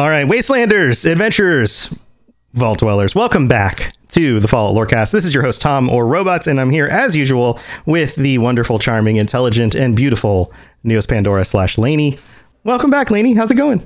All right, Wastelanders, adventurers, Vault Dwellers, welcome back to the Fallout Lorecast. This is your host, Tom, or Robots, and I'm here as usual with the wonderful, charming, intelligent, and beautiful Neos Pandora slash Laney. Welcome back, Laney. How's it going?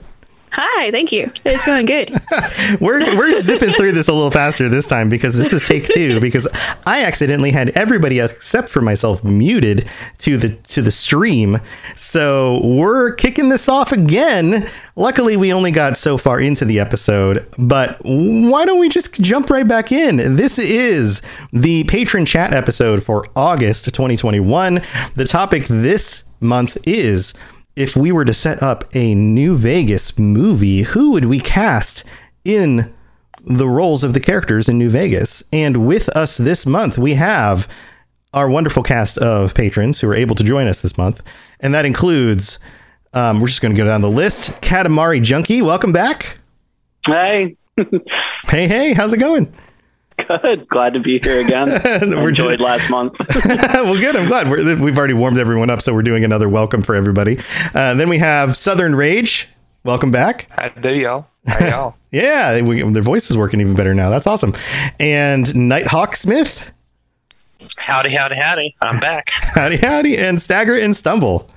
Hi, thank you. It's going good. we're we're zipping through this a little faster this time because this is take two because I accidentally had everybody except for myself muted to the to the stream. So we're kicking this off again. Luckily, we only got so far into the episode, but why don't we just jump right back in? This is the patron chat episode for August 2021. The topic this month is if we were to set up a New Vegas movie, who would we cast in the roles of the characters in New Vegas? And with us this month, we have our wonderful cast of patrons who are able to join us this month. And that includes, um, we're just going to go down the list. Katamari Junkie, welcome back. Hey. hey, hey, how's it going? Good. Glad to be here again. we enjoyed last month. well, good. I'm glad. we have already warmed everyone up, so we're doing another welcome for everybody. Uh, then we have Southern Rage. Welcome back. Hi, there y'all. Hi, y'all. yeah, we, their voice is working even better now. That's awesome. And Nighthawk Smith. Howdy, howdy, howdy. I'm back. howdy, howdy. And Stagger and Stumble.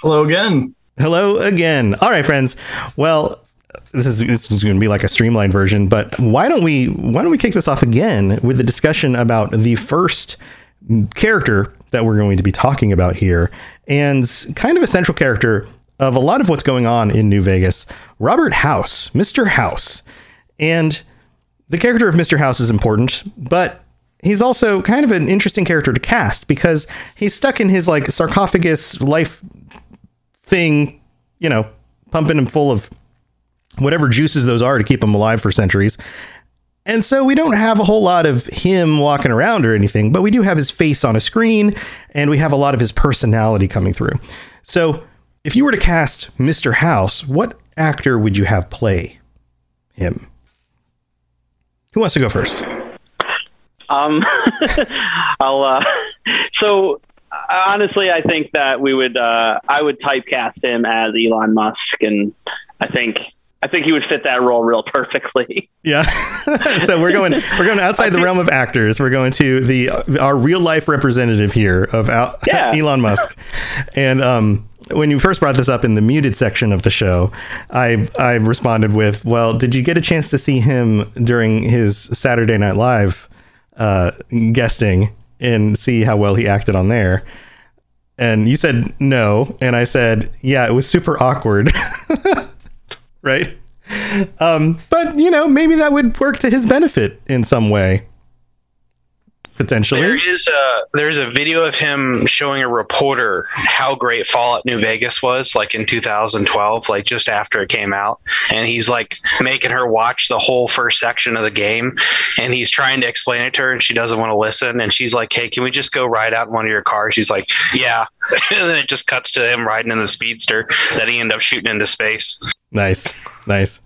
Hello again. Hello again. All right, friends. Well, this is this is going to be like a streamlined version, but why don't we why don't we kick this off again with a discussion about the first character that we're going to be talking about here and kind of a central character of a lot of what's going on in New Vegas, Robert House, Mr. House. And the character of Mr. House is important, but he's also kind of an interesting character to cast because he's stuck in his like sarcophagus life thing, you know, pumping him full of whatever juices those are to keep him alive for centuries. And so we don't have a whole lot of him walking around or anything, but we do have his face on a screen and we have a lot of his personality coming through. So if you were to cast Mr. House, what actor would you have play him? Who wants to go first? Um, I'll, uh, so honestly, I think that we would, uh, I would typecast him as Elon Musk and I think I think he would fit that role real perfectly. Yeah. so we're going we're going outside the realm of actors. We're going to the our real life representative here of Al- yeah. Elon Musk. and um when you first brought this up in the muted section of the show, I I responded with, "Well, did you get a chance to see him during his Saturday Night Live uh, guesting and see how well he acted on there?" And you said no, and I said, "Yeah, it was super awkward." Right? um, but you know, maybe that would work to his benefit in some way. Potentially, There is a there's a video of him showing a reporter how great Fallout New Vegas was, like in 2012, like just after it came out, and he's like making her watch the whole first section of the game, and he's trying to explain it to her, and she doesn't want to listen, and she's like, "Hey, can we just go ride out in one of your cars?" She's like, "Yeah," and then it just cuts to him riding in the speedster that he ended up shooting into space. Nice, nice.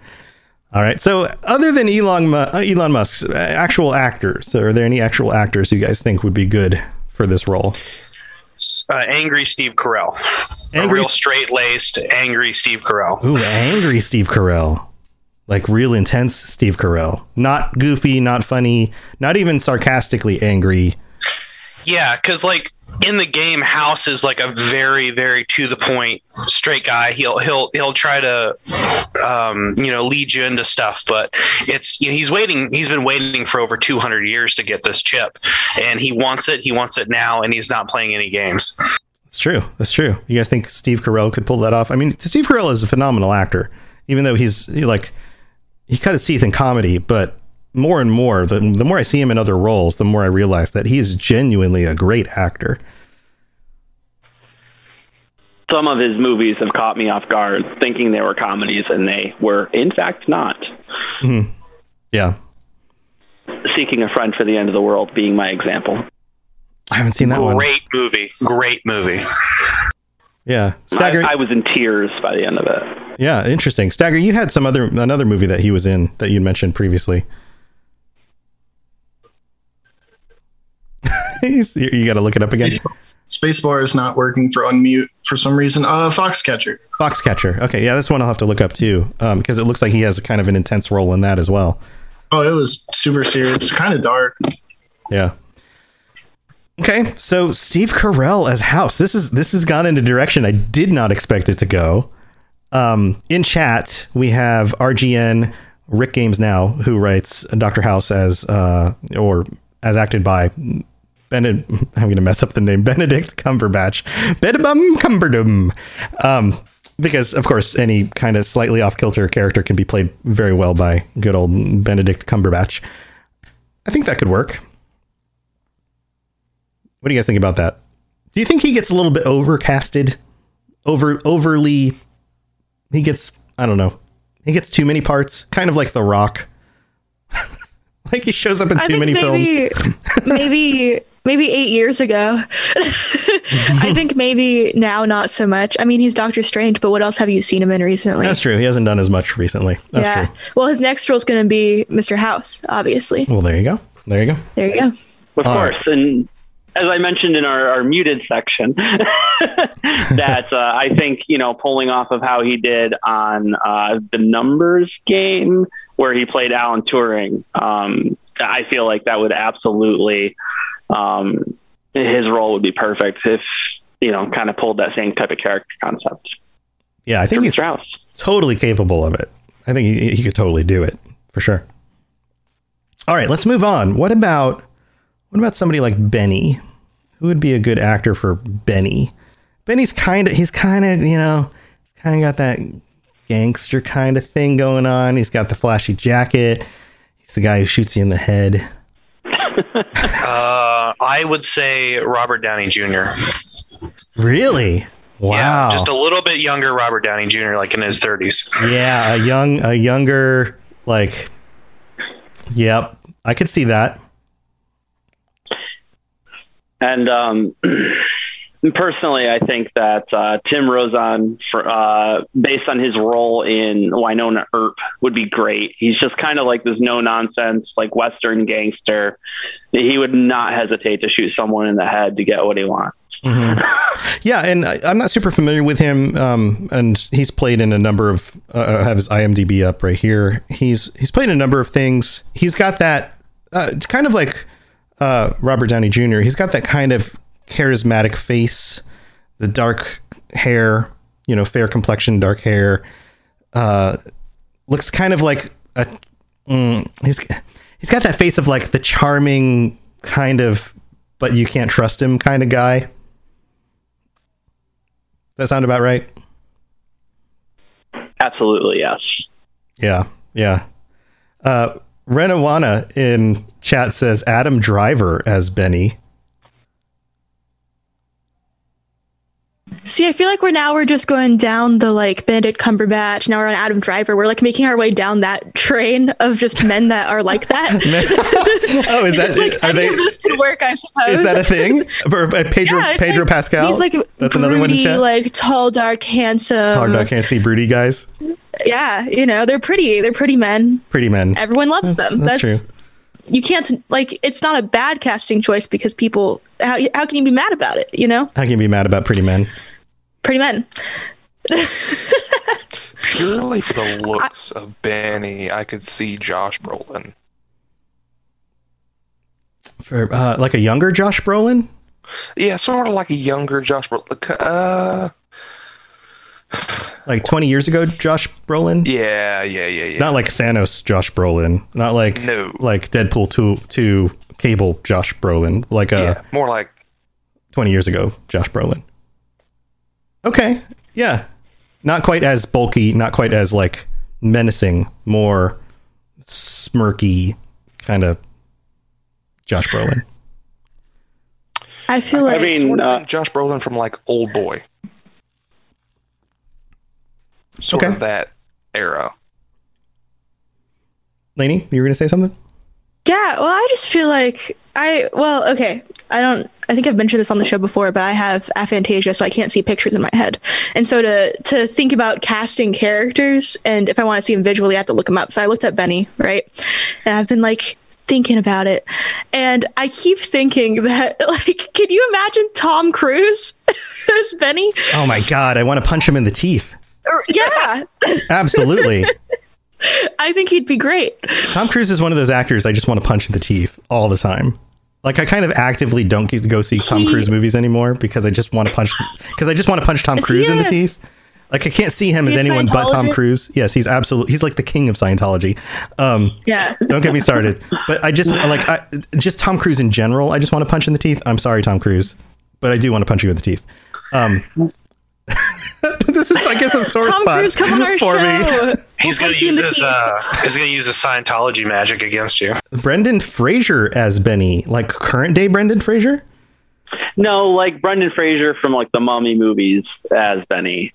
All right. So, other than Elon uh, Elon Musk's uh, actual actors, are there any actual actors you guys think would be good for this role? Uh, angry Steve Carell, a Angry real straight laced, angry Steve Carell. Ooh, angry Steve Carell. Like real intense Steve Carell. Not goofy, not funny, not even sarcastically angry. Yeah, because like in the game, House is like a very, very to the point, straight guy. He'll he'll he'll try to, um, you know, lead you into stuff, but it's you know, he's waiting. He's been waiting for over two hundred years to get this chip, and he wants it. He wants it now, and he's not playing any games. It's true. That's true. You guys think Steve Carell could pull that off? I mean, Steve Carell is a phenomenal actor, even though he's he, like he cut his teeth in comedy, but more and more, the, the more I see him in other roles, the more I realize that he is genuinely a great actor. Some of his movies have caught me off guard, thinking they were comedies, and they were, in fact, not. Mm-hmm. Yeah. Seeking a Friend for the End of the World being my example. I haven't seen that one. Great movie. Great movie. Yeah. I, Stagger. I was in tears by the end of it. yeah, interesting. Stagger, you had some other another movie that he was in that you mentioned previously. You got to look it up again. Spacebar is not working for unmute for some reason. Uh, Foxcatcher. Foxcatcher. Okay, yeah, this one I'll have to look up too, um, because it looks like he has a kind of an intense role in that as well. Oh, it was super serious, kind of dark. Yeah. Okay, so Steve Carell as House. This is this has gone in a direction I did not expect it to go. Um, in chat, we have RGN Rick Games Now, who writes Doctor House as uh, or as acted by Benedict. I'm going to mess up the name. Benedict Cumberbatch. Bedabum Cumberdum. Um, because of course any kind of slightly off kilter character can be played very well by good old Benedict Cumberbatch. I think that could work. What do you guys think about that? Do you think he gets a little bit overcasted? Over overly he gets I don't know. He gets too many parts, kind of like The Rock. like he shows up in I too many films. maybe, maybe maybe eight years ago. I think maybe now not so much. I mean, he's Doctor Strange, but what else have you seen him in recently? That's true. He hasn't done as much recently. That's yeah. true. Well, his next role is going to be Mr. House, obviously. Well, there you go. There you go. There you go. Of All course. And as I mentioned in our, our muted section, that uh, I think, you know, pulling off of how he did on uh, the numbers game where he played Alan Turing, um, I feel like that would absolutely, um, his role would be perfect if, you know, kind of pulled that same type of character concept. Yeah, I think he's. House. totally capable of it. I think he, he could totally do it for sure. All right, let's move on. What about what about somebody like Benny? Who would be a good actor for Benny? Benny's kind of he's kind of you know he's kind of got that gangster kind of thing going on. He's got the flashy jacket. He's the guy who shoots you in the head. Uh, I would say Robert Downey Jr. Really? Wow. Yeah, just a little bit younger Robert Downey Jr., like in his 30s. yeah, a young a younger like. Yep, I could see that. And um, personally, I think that uh, Tim Rozon, for, uh, based on his role in Wynonna Earp, would be great. He's just kind of like this no nonsense, like Western gangster. He would not hesitate to shoot someone in the head to get what he wants. Yeah, and I, I'm not super familiar with him, um, and he's played in a number of. Uh, I have his IMDb up right here. He's he's played in a number of things. He's got that uh, kind of like uh, Robert Downey Jr. He's got that kind of charismatic face, the dark hair, you know, fair complexion, dark hair. Uh, looks kind of like a. Mm, he's he's got that face of like the charming kind of, but you can't trust him kind of guy. That sound about right? Absolutely, yes. Yeah, yeah. Uh, Renawana in chat says Adam Driver as Benny. See, I feel like we're now we're just going down the like Benedict Cumberbatch. Now we're on Adam Driver. We're like making our way down that train of just men that are like that. oh, is that like, are they? this could work, I suppose. Is that a thing? For uh, Pedro Yeah, Pedro like- Pascal. He's like That's broody, another one in chat. like tall, dark, handsome. Hard dog can't broody guys. Yeah, you know they're pretty. They're pretty men. Pretty men. Everyone loves them. That's true. You can't like. It's not a bad casting choice because people. How how can you be mad about it? You know, How can you be mad about pretty men? Pretty men. Purely for the looks of Benny, I could see Josh Brolin. For uh, like a younger Josh Brolin. Yeah, sort of like a younger Josh Brolin. Uh, Like 20 years ago, Josh Brolin. yeah, yeah, yeah, yeah. Not like Thanos Josh Brolin. Not like No. like Deadpool 2 2 Cable Josh Brolin. Like uh yeah, more like 20 years ago Josh Brolin. Okay. Yeah. Not quite as bulky, not quite as like menacing, more smirky kind of Josh Brolin. I feel like I mean, uh, Josh Brolin from like Old Boy. Sort Okay. of that era. Lainey, you were going to say something? Yeah, well, I just feel like I well, okay. I don't I think I've mentioned this on the show before, but I have aphantasia, so I can't see pictures in my head. And so to to think about casting characters and if I want to see them visually, I have to look them up. So I looked up Benny, right? And I've been like thinking about it. And I keep thinking that like can you imagine Tom Cruise as Benny? Oh my god, I want to punch him in the teeth. Er, yeah. Absolutely. I think he'd be great. Tom Cruise is one of those actors I just want to punch in the teeth all the time. Like I kind of actively don't go see Tom He- Cruise movies anymore because I just want to punch because I just want to punch Tom Cruise he in the teeth. Like I can't see him as anyone but Tom Cruise. Yes, he's absolutely he's like the king of Scientology. Um, Yeah. don't get me started. But I just like I, just Tom Cruise in general. I just want to punch in the teeth. I'm sorry, Tom Cruise, but I do want to punch you in the teeth. Um, this is I guess a sore Tom spot Cruise, come on our for me. He's We'll gonna punch you in use the his uh, he's gonna use his Scientology magic against you. Brendan Fraser as Benny, like current day Brendan Fraser. No, like Brendan Fraser from like the Mummy movies as Benny,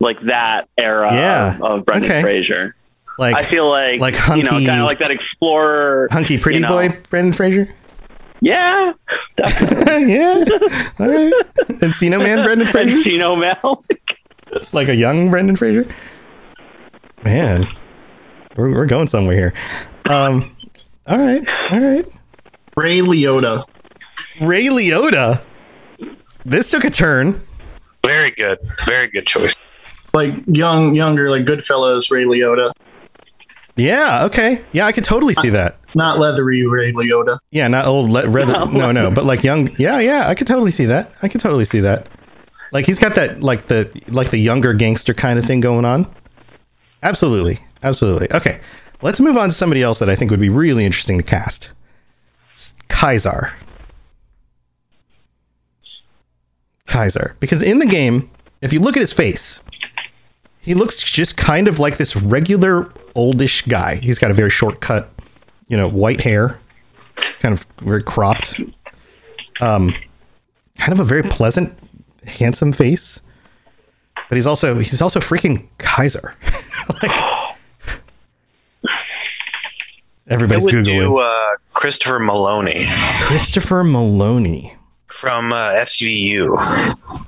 like that era Yeah. of, of Brendan Okay. Fraser. Like I feel like, like you know, hunky- kind of like that explorer, hunky pretty you know. boy Brendan Fraser. Yeah, yeah. All right. Encino Man Brendan Fraser. Encino Mel. like a young Brendan Fraser. Man, we're, we're going somewhere here. Um, all right, all right. Ray Liotta. Ray Liotta. This took a turn. Very good, very good choice. Like young, younger, like Goodfellas Ray Liotta. Yeah. Okay. Yeah, I could totally see that. Not leathery Ray Liotta. Yeah, not old. Le- rather, no, no, but like young. Yeah, yeah. I could totally see that. I could totally see that. Like he's got that like the like the younger gangster kind of thing going on. Absolutely, absolutely. Okay, let's move on to somebody else that I think would be really interesting to cast. S- Kaiser. Kaiser, because in the game, if you look at his face, he looks just kind of like this regular oldish guy. He's got a very short cut, you know, white hair, kind of very cropped. Um, kind of a very pleasant, handsome face. But he's also he's also freaking Kaiser. like, everybody's googling do uh, Christopher Meloni Christopher Meloni. from uh, SVU.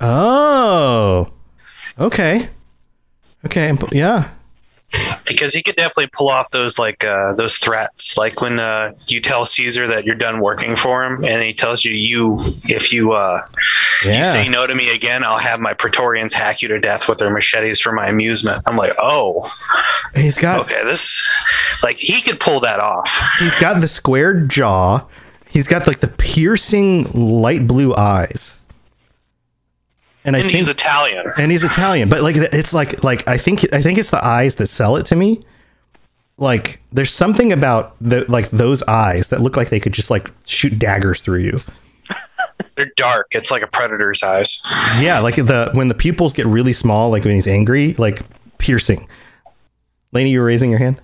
Oh, okay, okay, yeah. Because he could definitely pull off those like uh, those threats, like when uh, you tell Caesar that you're done working for him, and he tells you you if you uh, you Yeah. say no to me again, I'll have my Praetorians hack you to death with their machetes for my amusement. I'm like, oh, He's got okay, this like he could pull that off. he's got the squared jaw. He's got like the piercing light blue eyes. And I think he's Italian. and he's Italian, but like it's like like I think I think it's the eyes that sell it to me. Like there's something about the like those eyes that look like they could just like shoot daggers through you. They're dark. It's like a predator's eyes. Yeah, like the when the pupils get really small, like when he's angry, like piercing. Lainey, you were raising your hand.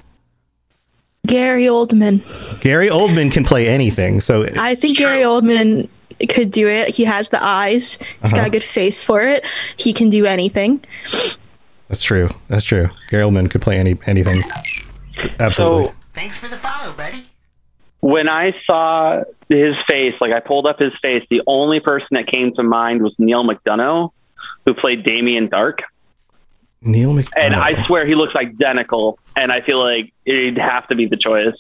Gary Oldman. Gary Oldman can play anything. So I think Gary Oldman could do it. He has the eyes. He's Uh-huh. got a good face for it. He can do anything. that's true. That's true. Gary Oldman could play any anything. Absolutely. So Thanks for the follow, buddy. when I saw his face, like I pulled up his face, the only person that came to mind was Neal McDonough, who played Damien Darhk. Neal McDonough. And I swear he looks identical. And I feel like it'd have to be the choice.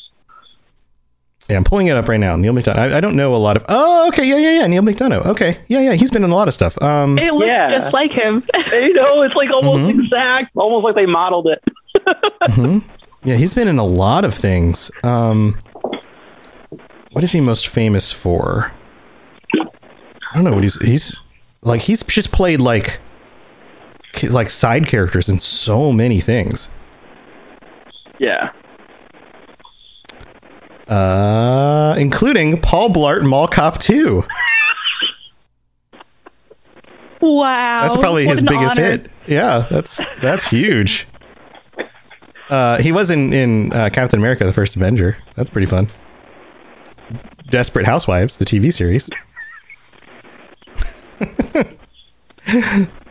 Yeah, I'm pulling it up right now. Neal McDonough. I, I don't know a lot of. Oh, okay. Yeah, yeah, yeah. Neal McDonough. Okay. Yeah, yeah. He's been in a lot of stuff. Um, It looks Yeah. just like him. you know, it's like almost Mhm. exact, almost like they modeled it. mhm. Yeah, he's been in a lot of things. Um, what is he most famous for? I don't know what he's he's like. He's just played like like side characters in so many things. Yeah. Uh, including Paul Blart Mall Cop 2. Wow. That's probably what his biggest honor. hit. Yeah, that's that's huge. Uh, he was in in uh, Captain America: The First Avenger. That's pretty fun. Desperate Housewives, the TV series.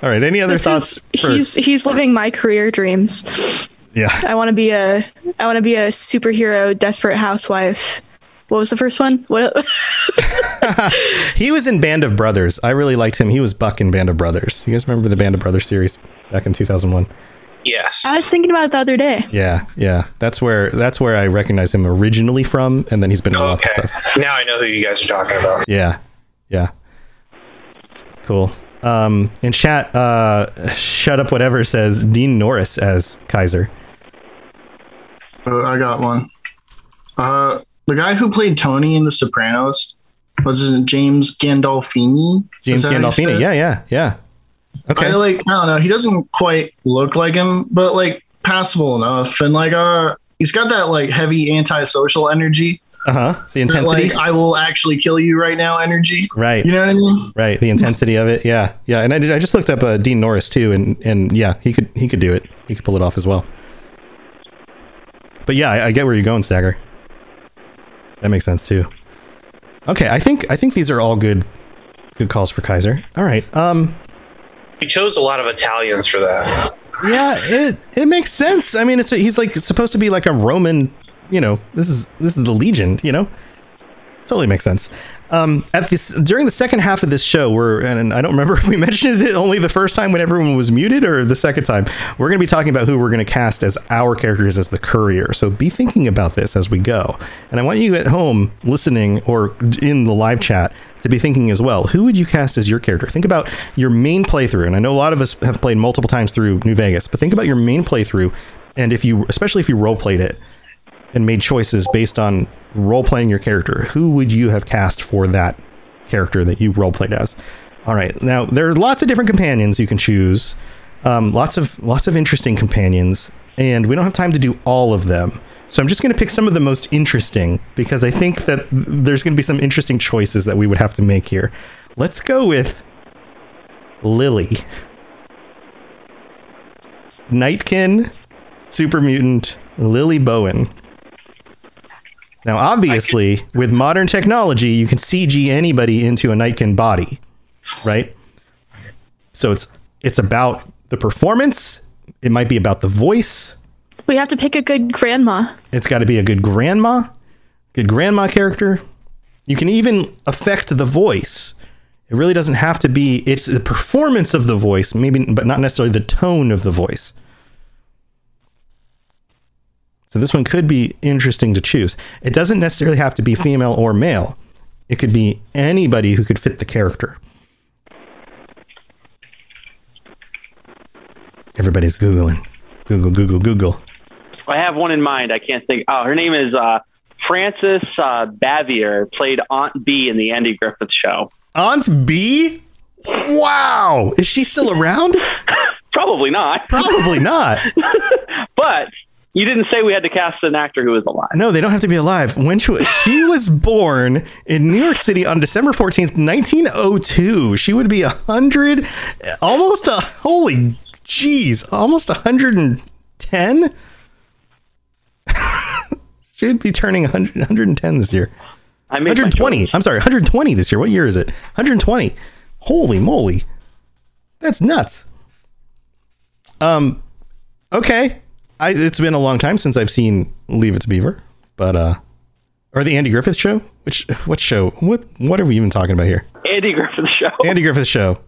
All right. Any other This thoughts? is- for- he's he's living my career dreams. Yeah. I want to be a I want to be a superhero desperate housewife. What was the first one? What He was in Band of Brothers. I really liked him. He was Buck in Band of Brothers. You guys remember the Band of Brothers series back in 2001? Yes. I was thinking about it the other day. Yeah, yeah. That's where that's where I recognize him originally from, and then he's been in lots of stuff. Now I know who you guys are talking about. Yeah, yeah. Cool. Um, in chat, uh, shut up. Whatever says Dean Norris as Kaiser. Uh, I got one. Uh, the guy who played Tony in The Sopranos was it James Gandolfini? James Is that how you say Gandolfini. Yeah, yeah, yeah. Okay. I like. I don't know. He doesn't quite look like him, but like passable enough. And like, uh, he's got that like heavy antisocial energy. Uh huh. The That, intensity. Like, I will actually kill you right now. Energy. Right. You know what I mean? Right. The intensity of it. Yeah. Yeah. And I did. I just looked up uh, Dean Norris too, and and yeah, he could he could do it. He could pull it off as well. But yeah, I, I get where you're going, Stagger. That makes sense too. Okay, I think I think these are all good good calls for Kaiser. All right. Um. We chose a lot of Italians for that. Yeah, it it makes sense. I mean, it's he's like supposed to be like a Roman. You know, this is this is the Legion. You know, totally makes sense. Um, at this during the second half of this show, we're and I don't remember if we mentioned it only the first time when everyone was muted or the second time. We're going to be talking about who we're going to cast as our characters as the courier. So be thinking about this as we go. And I want you at home listening or in the live chat to be thinking as well. Who would you cast as your character? Think about your main playthrough. And I know a lot of us have played multiple times through New Vegas, but think about your main playthrough. And if you, especially if you role played it, and made choices based on role playing your character, who would you have cast for that character that you role played as? All right, now there are lots of different companions you can choose, um, lots of lots of interesting companions, and we don't have time to do all of them. So I'm just going to pick some of the most interesting because I think that there's going to be some interesting choices that we would have to make here. Let's go with Lily. Nightkin, super mutant, Lily Bowen. Now, obviously, with modern technology, you can CG anybody into a Nightkin body, right? So it's it's about the performance. It might be about the voice. We have to pick a good grandma. It's got to be a good grandma, good grandma character. You can even affect the voice. It really doesn't have to be. It's the performance of the voice, maybe, but not necessarily the tone of the voice. So this one could be interesting to choose. It doesn't necessarily have to be female or male. It could be anybody who could fit the character. Everybody's googling. Google, Google, Google. I have one in mind. I can't think. Oh, her name is uh, Frances uh, Bavier, played Aunt Bee in the Andy Griffith Show. Aunt Bee? Wow. Is she still around? Probably not. Probably not. but you didn't say we had to cast an actor who was alive. No, they don't have to be alive. When she, she was born in New York City on December 14th, 1902, she would be a hundred, almost a holy jeez, almost a hundred and ten. She'd be turning 100, 110 this year. I made my 120. I'm sorry, 120 this year. What year is it? 120. Holy moly. That's nuts. Um okay. I it's been a long time since I've seen Leave It to Beaver, but uh or the Andy Griffith show? Which what show? What what are we even talking about here? Andy Griffith show. Andy Griffith show.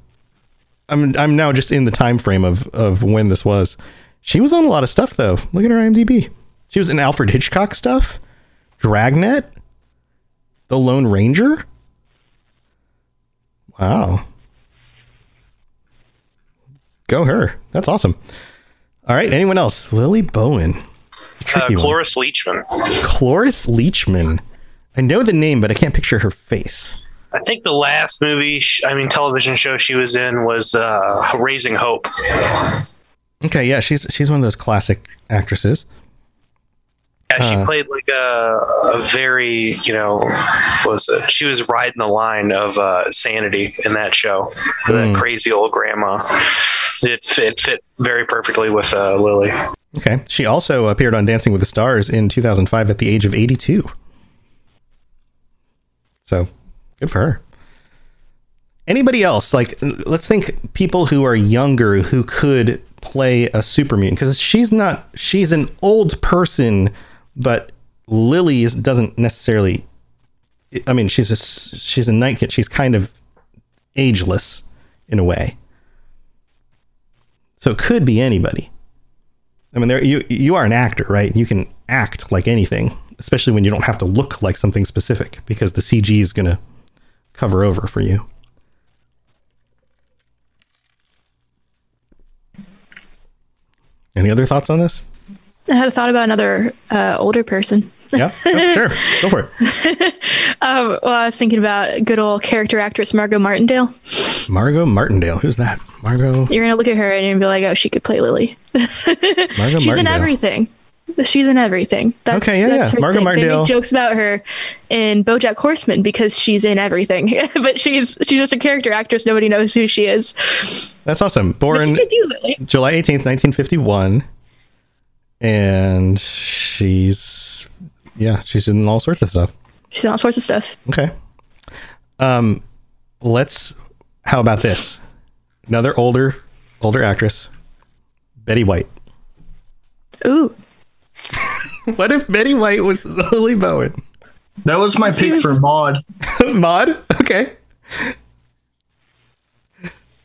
I'm I'm now just in the time frame of of when this was. She was on a lot of stuff though. Look at her IMDb. She was in Alfred Hitchcock stuff, Dragnet, The Lone Ranger. Wow. Go her. That's awesome. All right. Anyone else? Lily Bowen. Uh, Tricky one. Cloris Leachman. Cloris Leachman. I know the name, but I can't picture her face. I think the last movie, sh- I mean, television show she was in was uh, Raising Hope. Okay, yeah, she's she's one of those classic actresses. Yeah, she Uh. played like a, a very, you know, what was it? She was riding the line of uh, sanity in that show. That crazy old grandma. It fit, fit very perfectly with uh, Lily. Okay. She also appeared on Dancing with the Stars in 2005 at the age of 82. So, good for her. Anybody else? Like, let's think people who are younger who could play a super mutant because she's not, she's an old person, but Lily is, doesn't necessarily, I mean, she's a, she's a Nightkin. She's kind of ageless in a way. So it could be anybody. I mean, there you you are an actor, right? You can act like anything, especially when you don't have to look like something specific because the CG is going to cover over for you. Any other thoughts on this? I had a thought about another uh, older person. Yeah, Oh, sure, go for it. Um, well, I was thinking about good old character actress Margot Martindale. Margot Martindale. Who's that? Margot. You're gonna look at her and you're gonna be like, "Oh, she could play Lily." Margot She's in everything. She's in everything. That's, Okay, yeah, that's yeah. Margot thing. They Martindale. make jokes about her in BoJack Horseman because she's in everything, but she's she's just a character actress. Nobody knows who she is. That's awesome. Born do Lily. July 18th, 1951. And she's, yeah, she's in all sorts of stuff. She's in all sorts of stuff. Okay. Um, let's. How about this? Another older, older actress, Betty White. Ooh, What if Betty White was Lily Bowen? That was my pick for Maud. Maud. Okay.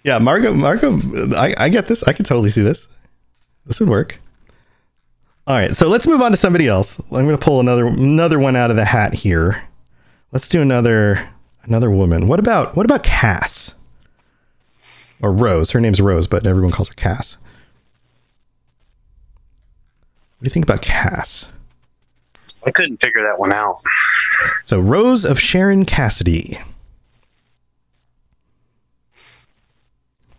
Yeah, Margot. Margot. I, I get this. I can totally see this. This would work. All right, so let's move on to somebody else. I'm going to pull another another one out of the hat here. Let's do another another woman. What about what about Cass? Or Rose. Her name's Rose, but everyone calls her Cass. What do you think about Cass? I couldn't figure that one out. So Rose of Sharon Cassidy.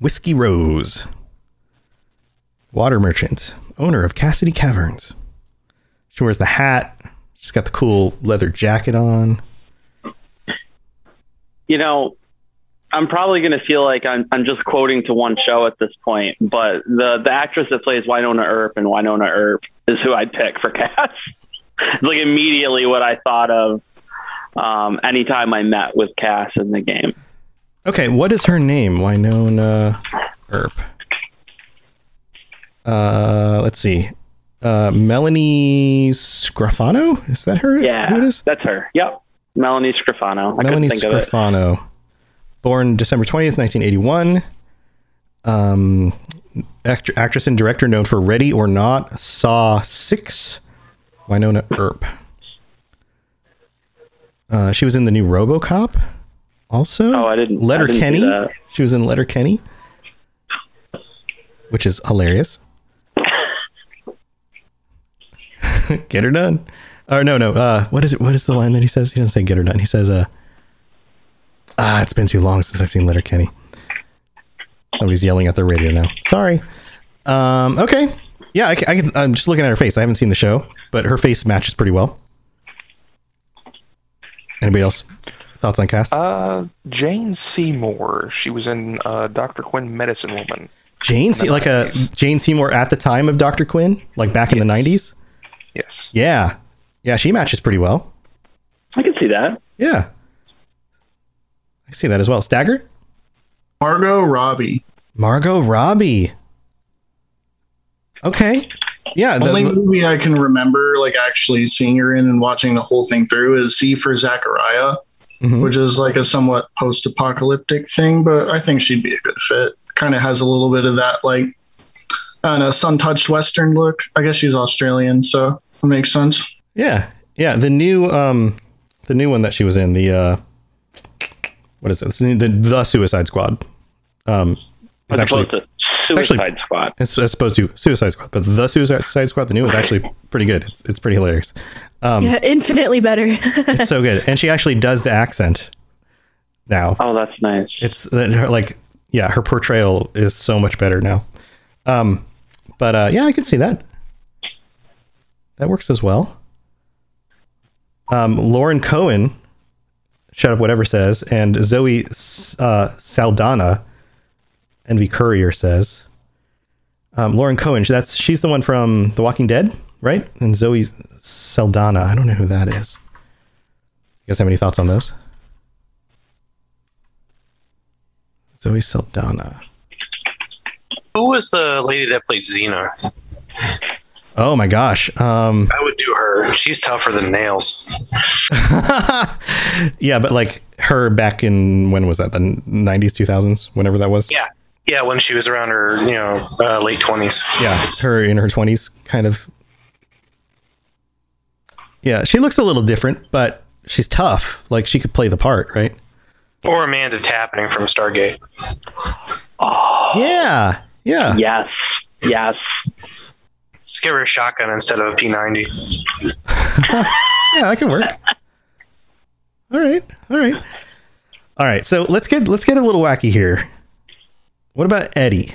Whiskey Rose. Water merchant, owner of Cassidy Caravans. She wears the hat. She's got the cool leather jacket on. You know, I'm probably going to feel like I'm, I'm just quoting to one show at this point, but the, the actress that plays Wynonna Earp and Wynonna Earp is who I'd pick for Cass. it's like immediately what I thought of um, anytime I met with Cass in the game. Okay, what is her name? Wynonna Earp. Uh, let's see. Uh, Melanie Scrofano? Is that her? Yeah, Who it is? that's her. Yep, Melanie Scrofano. I Melanie it. Born December 20th, 1981. Um, act- actress and director known for Ready or Not, Saw 6, Wynonna Earp. Uh, she was in the new Robocop also. Oh, I didn't- I Letter didn't see Kenny. She was in Letterkenny, which is hilarious. get her done. Or no, no. Uh, what is it? What is the line that he says? He doesn't say get her done. He says, uh, ah, it's been too long since I've seen Letterkenny. Somebody's yelling at the radio now. Sorry. Um, okay. Yeah, I, I can, I'm just looking at her face. I haven't seen the show, but her face matches pretty well. Anybody else? Thoughts on cast? Uh, Jane Seymour. She was in uh, Doctor Quinn Medicine Woman. Jane, Se- like a Jane Seymour at the time of Doctor Quinn, like back in the '90s. Yes. Yeah, Yeah, she matches pretty well. I can see that. Yeah. I see that as well. Stagger? Margot Robbie. Margot Robbie. Okay. Yeah. The the- only movie I can remember like actually seeing her in and watching the whole thing through is Z for Zachariah, Mhm. which is like a somewhat post-apocalyptic thing, but I think she'd be a good fit. Kind of has a little bit of that like I don't know, sun-touched Western look. I guess she's Australian, so it makes sense. Yeah, yeah. The new, um, the new one that she was in, the uh, what is it? It's the, the Suicide Squad. Um, it's actually opposed to it's actually- Suicide Squad. it's as opposed to Suicide Squad, but the Suicide Squad, the new one's actually pretty good. It's it's pretty hilarious. Um, yeah, infinitely better. it's so good, and she actually does the accent now. Oh, that's nice. It's like yeah, her portrayal is so much better now. Um, but uh, yeah, I can see that. That works as well. Um, Lauren Cohan, shut up, whatever says, and Zoe uh, Saldana, Envy Courier says. Um, Lauren Cohan, that's she's the one from The Walking Dead, right? And Zoe Saldana, I don't know who that is. You guys have any thoughts on those? Zoe Saldana. Who was the lady that played Xena? Oh my gosh. Um, I would do her. She's tougher than nails. yeah, but like her back in when was that? The 90s, 2000s, whenever that was. Yeah. Yeah, when she was around her, you know, uh, late 20s. Yeah, her in her 20s, kind of. Yeah, she looks a little different, but she's tough. Like she could play the part, right? Or Amanda Tapping from Stargate. Yeah, yeah. Yes, yes. Just give her a shotgun instead of a P90. yeah, that can work. All right, all right, all right. So let's get let's get a little wacky here. What about Eddie?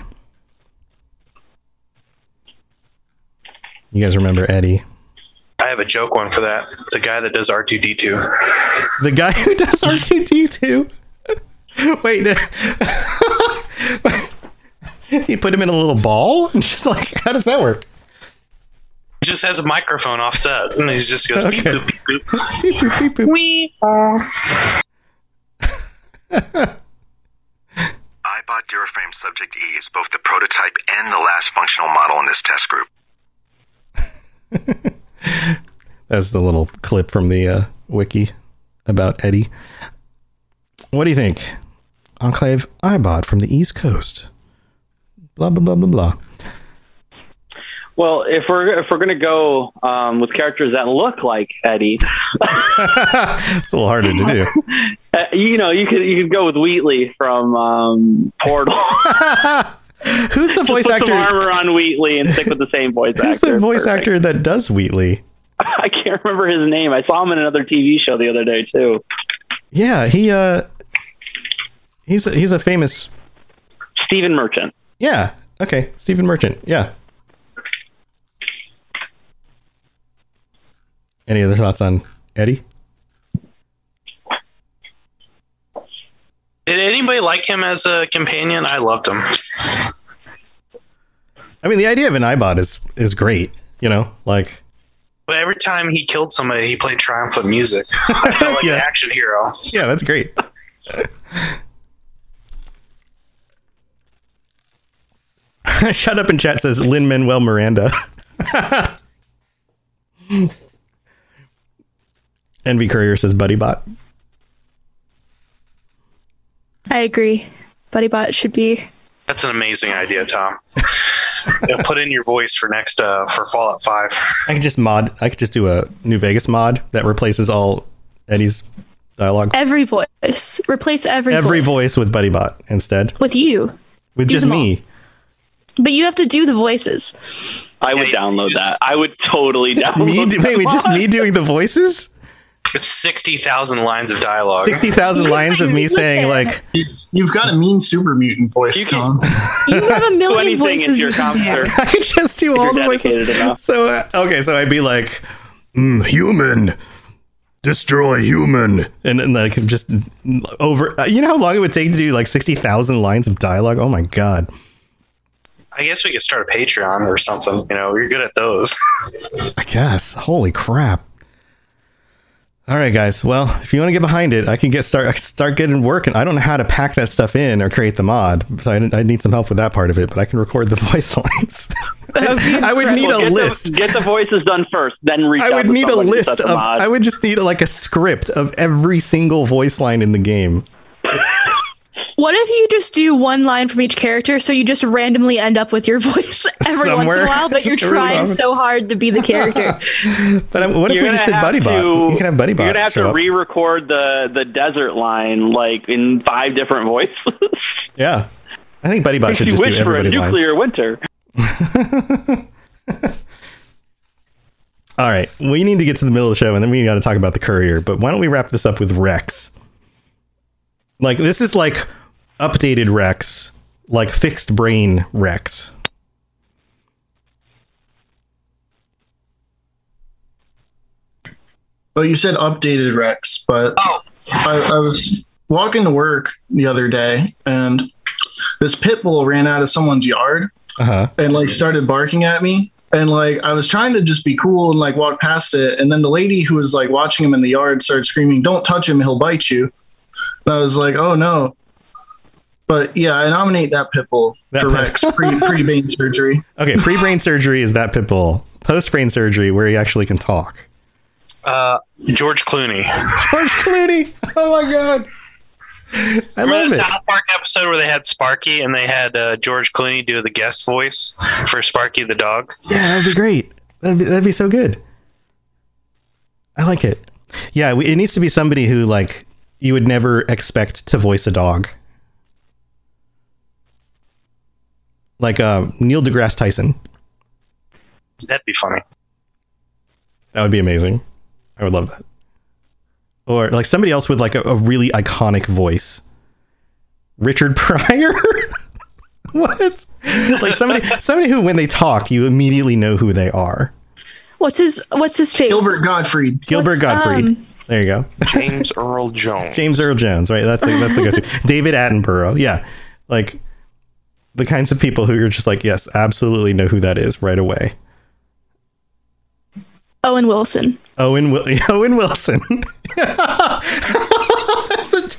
You guys remember Eddie? I have a joke one for that. The guy that does R2D2. The guy who does R2D2. Wait, you put him in a little ball and just like, how does that work? He just has a microphone offset, and he just goes beep Okay. boop beep boop. Beep, boop, beep, boop. Wee. Eyebot Duraframe Subject E is both the prototype and the last functional model in this test group. That's the little clip from the uh, wiki about Eddie. What do you think? Enclave Eyebot from the East Coast. Blah, blah, blah, blah, blah. Well, if we're if we're gonna go um, with characters that look like Eddie, It's a little harder to do. uh, you know, you could you could go with Wheatley from um, Portal. Who's the voice Put actor? armor on Wheatley and stick with the same voice Who's actor. the voice Perfect. actor that does Wheatley? I can't remember his name. I saw him in another TV show the other day too. Yeah, he uh he's a, he's a famous Stephen Merchant. Yeah. Okay, Stephen Merchant. Yeah. Any other thoughts on Eddie? Did anybody like him as a companion? I loved him. I mean, the idea of an Eyebot is is great. You know, like But every time he killed somebody, he played triumphant music. I felt like Yeah. an action hero. yeah, that's great. Shut up in chat says Lin Manuel Miranda. Envy Courier says Buddy Bot. I agree. Buddy Bot should be. That's an amazing idea, Tom. Yeah, put in your voice for next uh, for Fallout Five. I could just mod. I could just do a New Vegas mod that replaces all Eddie's dialogue. Every voice. Replace every, Every voice. voice with Buddy Bot instead. with you. With Do just them all. me. But you have to do the voices. I would download that. I would totally download. Me, do- wait, wait, just me doing the voices? It's sixty thousand lines of dialogue. 60,000 lines of me saying, like, You've got a mean super mutant voice, Tom. You have a million anything if voices. you're you can do. I could just do If all the voices. enough. So, uh, okay, so I'd be like, "Mm, human, destroy human. And, and like, just over, uh, you know how long it would take to do like 60,000 lines of dialogue? Oh my God. I guess we could start a Patreon or something. You know, you're good at those. I guess. Holy crap. All right, guys. Well, if you want to get behind it, I can get start I can start getting working. I don't know how to pack that stuff in or create the mod, so I, I need some help with that part of it. But I can record the voice lines. I, I would need a Well, get list. The, get the voices done first, then reach I would to need a list of. mod. I would just need like a script of every single voice line in the game. What if you just do one line from each character, so you just randomly end up with your voice every once in a while, but you're trying so hard to be the character? But um, what if You're we just did Buddy Bot? to- We can have Buddy Bot. You're gonna have to re-record the the desert line like in five different voices. Yeah, I think Buddy Bot Makes should you just do wish for a everybody's lines. nuclear winter. All right, we need to get to the middle of the show, and then we got to talk about the courier. But why don't we wrap this up with Rex? Like this is like updated Rex, like fixed brain Rex. Well, you said updated Rex, but I, I was walking to work the other day and this pit bull ran out of someone's yard Uh huh. and like started barking at me. And like I was trying to just be cool and like walk past it. And then the lady who was like watching him in the yard started screaming, Don't touch him, he'll bite you. And I was like, Oh no. But yeah, I nominate that pit bull That for Rex pre pre brain surgery. Okay, pre brain surgery is that pit bull. Post brain surgery, where he actually can talk. Uh, George Clooney. George Clooney. Oh my god. I Remember love the it. South Park episode where they had Sparky and they had uh, George Clooney do the guest voice for Sparky the dog? Yeah, that'd be great. That'd be, that'd be so good. I like it. Yeah, we- it needs to be somebody who like you would never expect to voice a dog. Like uh, Neil deGrasse Tyson. That'd be funny. That would be amazing. I would love that. Or like somebody else with like a, a really iconic voice. Richard Pryor. what? Like somebody somebody who when they talk you immediately know who they are. What's his What's his face? Gilbert Gottfried. Gilbert What's, Gottfried. um, there you go. James Earl Jones. James Earl Jones, right? That's the, that's the go-to. David Attenborough, yeah, like the kinds of people who you're just like, yes, absolutely know who that is right away. Owen Wilson. Owen Owen Wilson.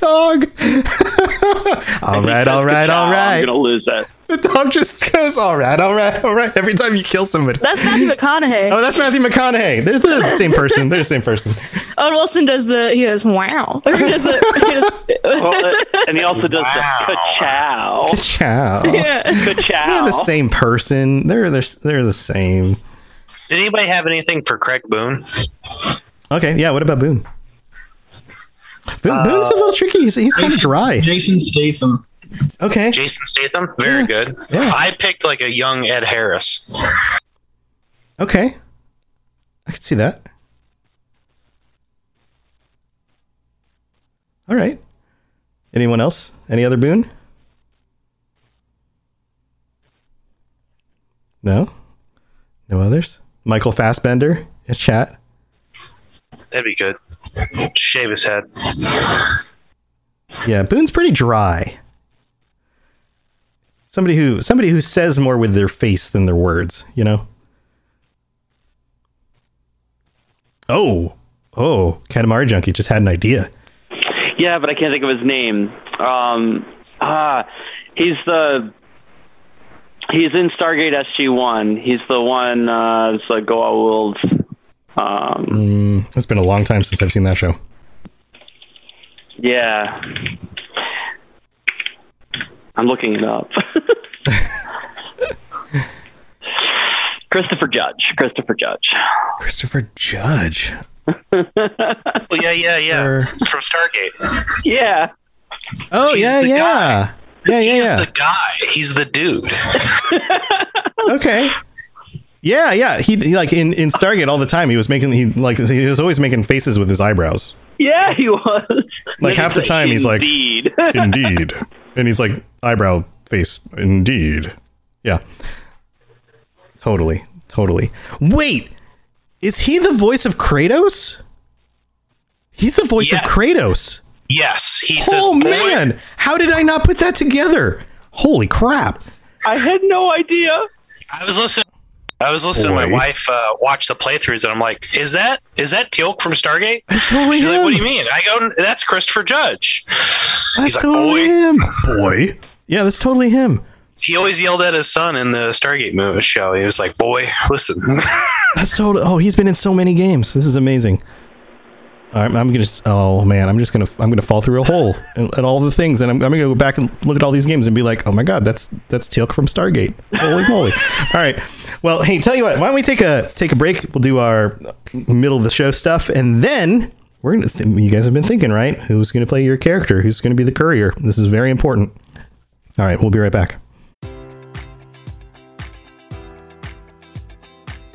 That's a dog. all right, all right, all I'm right. gonna lose that. The dog just goes, all right, all right, all right. Every time you kill somebody. That's Matthew McConaughey. Oh, that's Matthew McConaughey. There's the same person. They're the same person. Owen Wilson does the. He goes wow. He does the, he does- Well, uh, and he also does Wow. the ka-chow. Ciao. yeah. Ka-chow. They're the same person. They're they're, they're the same. Did anybody have anything for Craig Boone? Okay, yeah. What about Boone? Boone uh, Boone's a little tricky. He's, he's kind of dry. Jason Statham. Okay. Jason Statham? Very good. Yeah. I picked like a young Ed Harris. Okay. I can see that. All right. Anyone else? Any other Boone? No? No others? Michael Fassbender in chat. That'd be good. Shave his head. Yeah, Boone's pretty dry. Somebody who somebody who says more with their face than their words, you know? Oh. Oh, Katamari Junkie just had an idea. Yeah, but I can't think of his name. Um, ah, he's the he's in Stargate SG One. He's the one. Uh, it's like Goa'uld. Um, Mm, it's been a long time since I've seen that show. yeah, I'm looking it up. Christopher Judge. Christopher Judge. Christopher Judge. Oh yeah, yeah, yeah. Or- It's from Stargate. Yeah. Oh He's yeah, yeah. guy. Yeah, yeah, He's yeah. the guy. He's the dude. okay. Yeah, yeah. He, he like in, in Stargate all the time. He was making he like he was always making faces with his eyebrows. Yeah, he was. Like half the he's time he's like, Indeed. Indeed. and he's like eyebrow face. Indeed. Yeah. Totally. Totally. Wait. Is he the voice of Kratos? He's the voice Yeah. of Kratos. Yes, he says. Oh "Boy, man, how did I not put that together? Holy crap. I had no idea. I was listening I was listening to my wife uh, watch the playthroughs, and I'm like, "Is that is that Teal'c from Stargate?" That's totally She's like, "What do you mean?" I go, "That's Christopher Judge." That's He's like, totally "Boy." him. Boy. Yeah, that's totally him. He always yelled at his son in the Stargate movie show. He was like, "Boy, listen." That's so. Oh, he's been in so many games. This is amazing. All right, I'm gonna. Oh man, I'm just gonna. I'm gonna fall through a hole at, at all the things, and I'm, I'm gonna go back and look at all these games and be like, oh my god, that's that's Teal'c from Stargate. Holy moly! All right. Well, hey, tell you what. Why don't we take a take a break? We'll do our middle of the show stuff, and then we're gonna. Th- you guys have been thinking, right? Who's gonna play your character? Who's gonna be the courier? This is very important. All right, we'll be right back.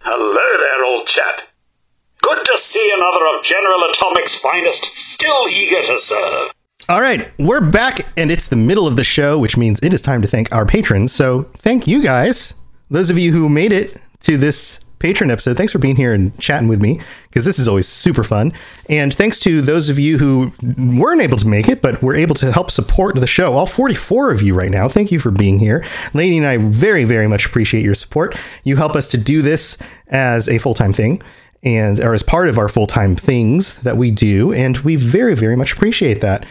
Hello there, old chap. Good to see another of General Atomic's finest, still eager to serve. All right, we're back, and it's the middle of the show, which means it is time to thank our patrons. So, thank you guys, those of you who made it to this patron episode. Thanks for being here and chatting with me because this is always super fun. And thanks to those of you who weren't able to make it, but were able to help support the show. All 44 of you right now. Thank you for being here. Lady and I very, very much appreciate your support. You help us to do this as a full time thing and or as part of our full time things that we do. And we very, very much appreciate that.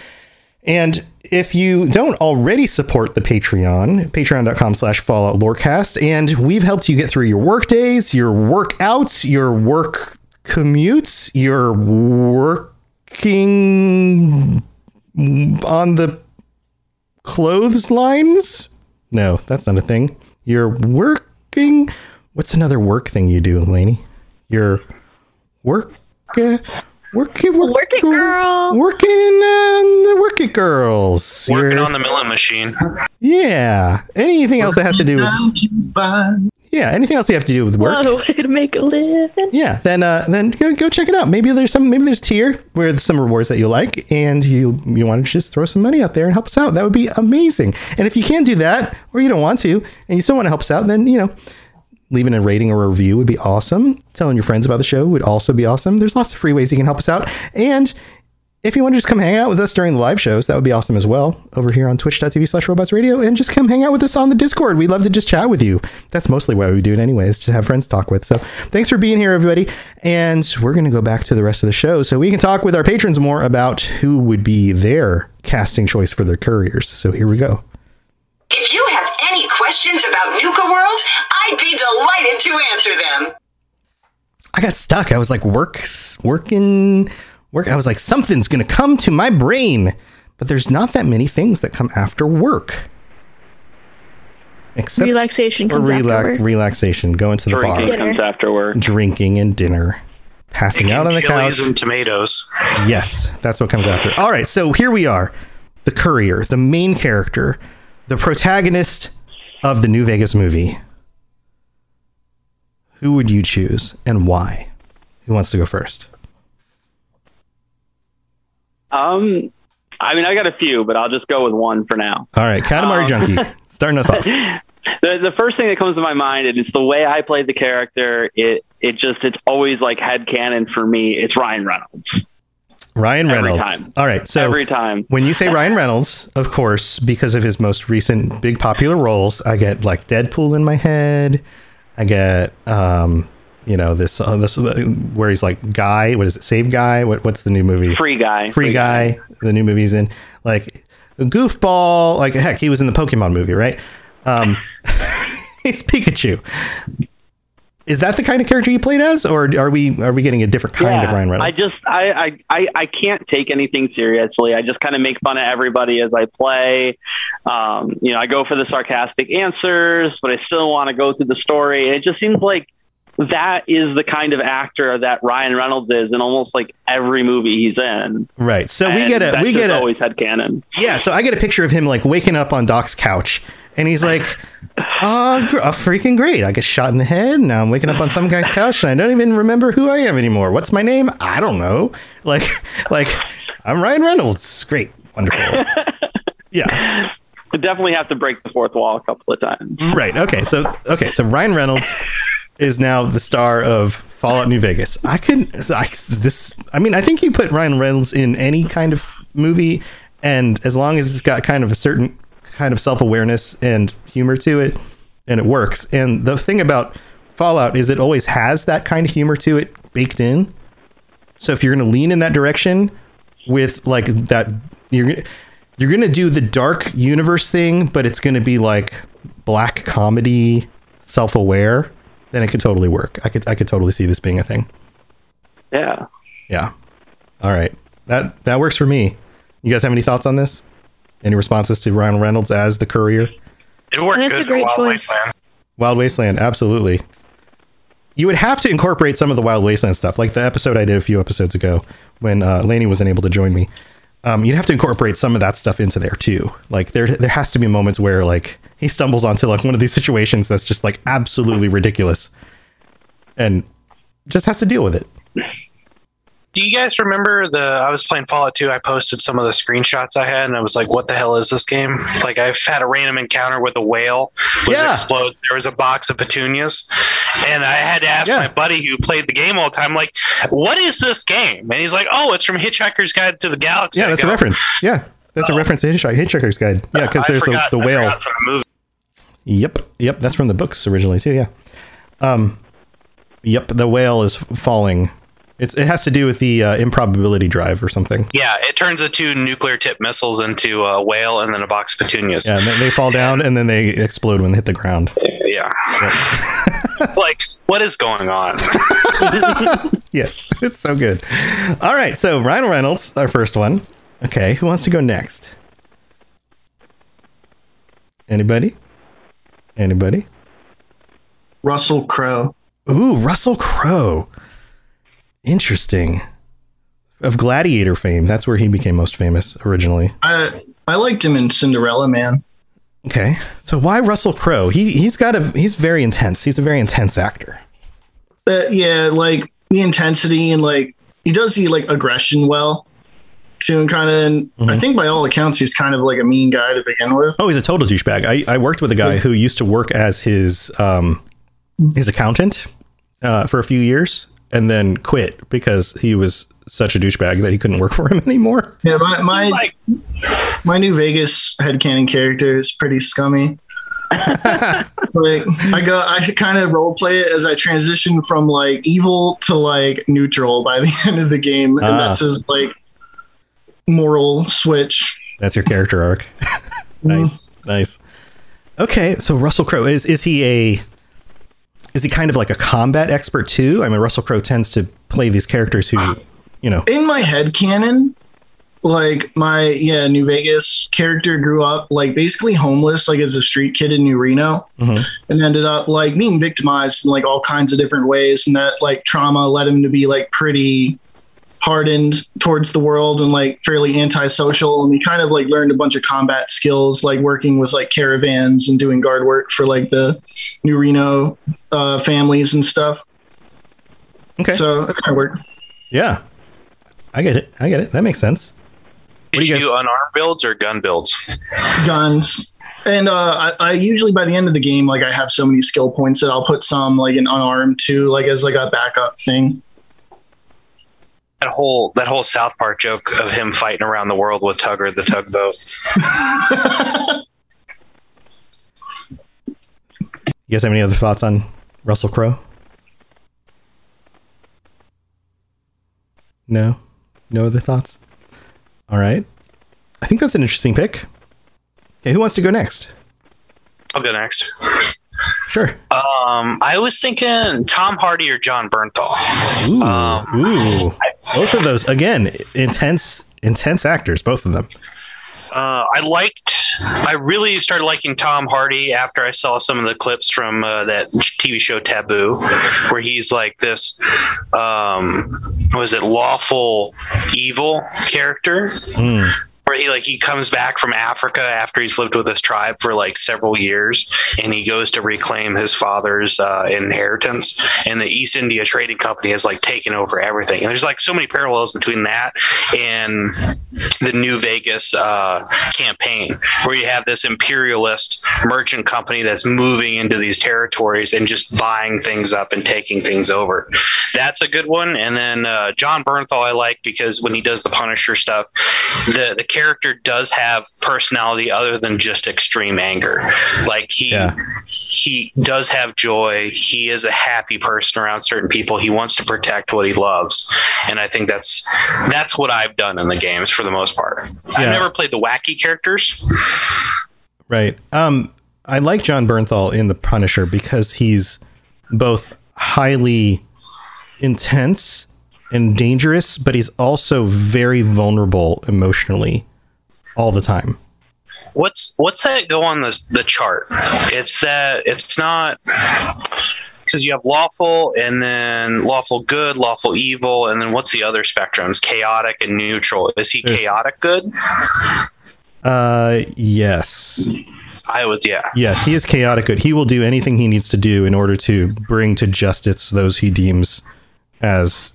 And if you don't already support the Patreon, patreon.com slash fallout lorecast, and we've helped you get through your work days, your workouts, your work commutes, your working on the clotheslines. No, that's not a thing. You're working. What's another work thing you do, Lainey? You're work. Working, work, Work girl. Working on the work it girls. Working You're- on the milling machine. yeah. Anything else that has to do with yeah, anything else you have to do with work? What a way to make a living. Yeah, then uh, then go, go check it out. Maybe there's some maybe there's tier where there's some rewards that you like, and you you want to just throw some money out there and help us out. That would be amazing. And if you can't do that, or you don't want to, and you still want to help us out, then you know, leaving a rating or a review would be awesome. Telling your friends about the show would also be awesome. There's lots of free ways you can help us out, and if you want to just come hang out with us during the live shows, that would be awesome as well. Over here on twitch.tv slash robots radio, and just come hang out with us on the Discord. We'd love to just chat with you. That's mostly why we do it anyways, just have friends to talk with. So thanks for being here, everybody. And we're going to go back to the rest of the show so we can talk with our patrons more about who would be their casting choice for their couriers. So here we go. If you have any questions about Nuka World, I'd be delighted to answer them. I got stuck. I was like, works, working, work. I was like, something's going to come to my brain. But there's not that many things that come after work. Except Relaxation for comes after relax- work. relaxation, going to the Drinking bar, comes after work. drinking and dinner. passing out on the Chilies couch. and tomatoes. Yes, that's what comes after. All right, so here we are. The courier, the main character, the protagonist of the New Vegas movie. Who would you choose and why? Who wants to go first? Um, I mean, I got a few, but I'll just go with one for now. All right, Katamari Um, Junkie, starting us off. The the first thing that comes to my mind, and it's the way I played the character. It it just it's always like head canon for me. It's Ryan Reynolds. Ryan Every Reynolds. time. All right, so Every time. when you say Ryan Reynolds, of course, because of his most recent big popular roles, I get like Deadpool in my head. I get, um, you know, this uh, this uh, where he's like Guy. What is it? Save Guy. What what's the new movie? Free Guy. Free, guy, The new movie's in like Goofball. Like heck, he was in the Pokemon movie, right? Um, he's Pikachu. Is that the kind of character you played as, or are we are we getting a different kind of Ryan Reynolds? I just I, I I I can't take anything seriously. I just kind of make fun of everybody as I play. Um, you know, I go for the sarcastic answers, but I still want to go through the story. It just seems like that is the kind of actor that Ryan Reynolds is in almost like every movie he's in. right. So we get a we get a always had canon. Yeah, so I get a picture of him like waking up on Doc's couch, and he's like, "Oh, gr- oh, freaking great! I get shot in the head. Now I'm waking up on some guy's couch, and I don't even remember who I am anymore. What's my name? I don't know. Like, like I'm Ryan Reynolds. Great, wonderful. Yeah, I definitely have to break the fourth wall a couple of times. right. Okay, so okay, so Ryan Reynolds is now the star of Fallout New Vegas. I can I, this. I mean, I think you put Ryan Reynolds in any kind of movie, and as long as it's got kind of a certain kind of self awareness and humor to it, and it works. And the thing about Fallout is it always has that kind of humor to it baked in. So if you're going to lean in that direction with like that, you're you're going to do the dark universe thing, but it's going to be like black comedy, self aware. Then it could totally work. I could I could totally see this being a thing. Yeah. Yeah. All right. That that works for me. You guys have any thoughts on this? Any responses to Ryan Reynolds as the courier? It worked That's a good for great Wild choice. Wasteland. Wild Wasteland, absolutely. You would have to incorporate some of the Wild Wasteland stuff, like the episode I did a few episodes ago when uh, Lainey wasn't able to join me. Um, you'd have to incorporate some of that stuff into there too. Like there, there has to be moments where like he stumbles onto like one of these situations that's just like absolutely ridiculous, and just has to deal with it. Do you guys remember the? I was playing Fallout 2. I posted some of the screenshots I had, and I was like, "What the hell is this game?" Like, I've had a random encounter with a whale. Was Yeah. explode. There was a box of petunias, and I had to ask Yeah. my buddy who played the game all the time, like, "What is this game?" And he's like, "Oh, it's from Hitchhiker's Guide to the Galaxy." Yeah, that's a reference. Yeah, that's a reference to Hitchhiker, Hitchhiker's Guide. Yeah, because there's the, forgot- the I whale. from the movie. Yep, yep, that's from the books originally too. Yeah. Um, yep, the whale is falling. It's it has to do with the uh, improbability drive or something. Yeah, it turns the two nuclear tipped missiles into a whale and then a box of petunias. Yeah, and then they fall down and then they explode when they hit the ground. Yeah. it's like, what is going on? yes, it's so good. All right, so Ryan Reynolds, our first one. Okay, who wants to go next? Anybody? Anybody? Russell Crowe. Ooh, Russell Crowe. Interesting. Of Gladiator fame, that's where he became most famous originally. I I liked him in Cinderella Man. Okay, so why Russell Crowe? He he's got a he's very intense. He's a very intense actor. Uh, yeah, like the intensity and like he does the like aggression well too, and kind of. I think by all accounts, he's kind of like a mean guy to begin with. Oh, he's a total douchebag. I, I worked with a guy who used to work as his um his accountant uh, for a few years and then quit because he was such a douchebag that he couldn't work for him anymore. Yeah, my my, my new Vegas headcanon character is pretty scummy. like I go, I kind of role play it as I transition from like evil to like neutral by the end of the game, and Ah. that's his like moral switch. That's your character arc. nice, nice. Okay, so Russell Crowe is is he a is he kind of like a combat expert too? I mean, Russell Crowe tends to play these characters who, you know, In my head canon, like my yeah New Vegas character grew up like basically homeless, like as a street kid in New Reno, Mhm. and ended up like being victimized in like all kinds of different ways, and that like trauma led him to be like pretty hardened towards the world and like fairly antisocial and he kind of like learned a bunch of combat skills like working with like caravans and doing guard work for like the new reno uh, families and stuff Okay. so it kind of worked Yeah. I get it. I get it. That makes sense. Did you, do unarmed builds or gun builds? guns and uh, I, I usually by the end of the game like i have so many skill points that i'll put some like an unarmed too like as like a backup thing That whole that whole South Park joke of him fighting around the world with Tugger the tugboat. You guys have any other thoughts on Russell Crowe? No? No other thoughts? All right. I think that's an interesting pick. Okay, who wants to go next? I'll go next. Sure. Um, I was thinking Tom Hardy or Jon Bernthal. Ooh, Um, ooh. Both of those again, intense, intense actors. Both of them. Uh, I liked. I really started liking Tom Hardy after I saw some of the clips from uh, that TV show Taboo, where he's like this. Um, was it lawful evil character? Mm. Where he like he comes back from Africa after he's lived with his tribe for like several years, and he goes to reclaim his father's uh, inheritance, and the East India Trading Company has like taken over everything. And there's like so many parallels between that and the New Vegas uh, campaign, where you have this imperialist merchant company that's moving into these territories and just buying things up and taking things over. That's a good one. And then uh, Jon Bernthal I like because when he does the Punisher stuff, the the character does have personality other than just extreme anger. Like he he does have joy. He is a happy person around certain people. He wants to protect what he loves, and I think that's that's what I've done in the games for the most part. I've never played the wacky characters. Right. Um, I like Jon Bernthal in The Punisher because he's both highly intense and dangerous, but he's also very vulnerable emotionally all the time. What's what's that go on the the chart? It's that it's not because you have lawful and then lawful good, lawful evil, and then what's the other spectrums? Chaotic and neutral. Is he There's- chaotic good? Uh, yes. I would, yeah. Yes, he is chaotic good. He will do anything he needs to do in order to bring to justice those he deems as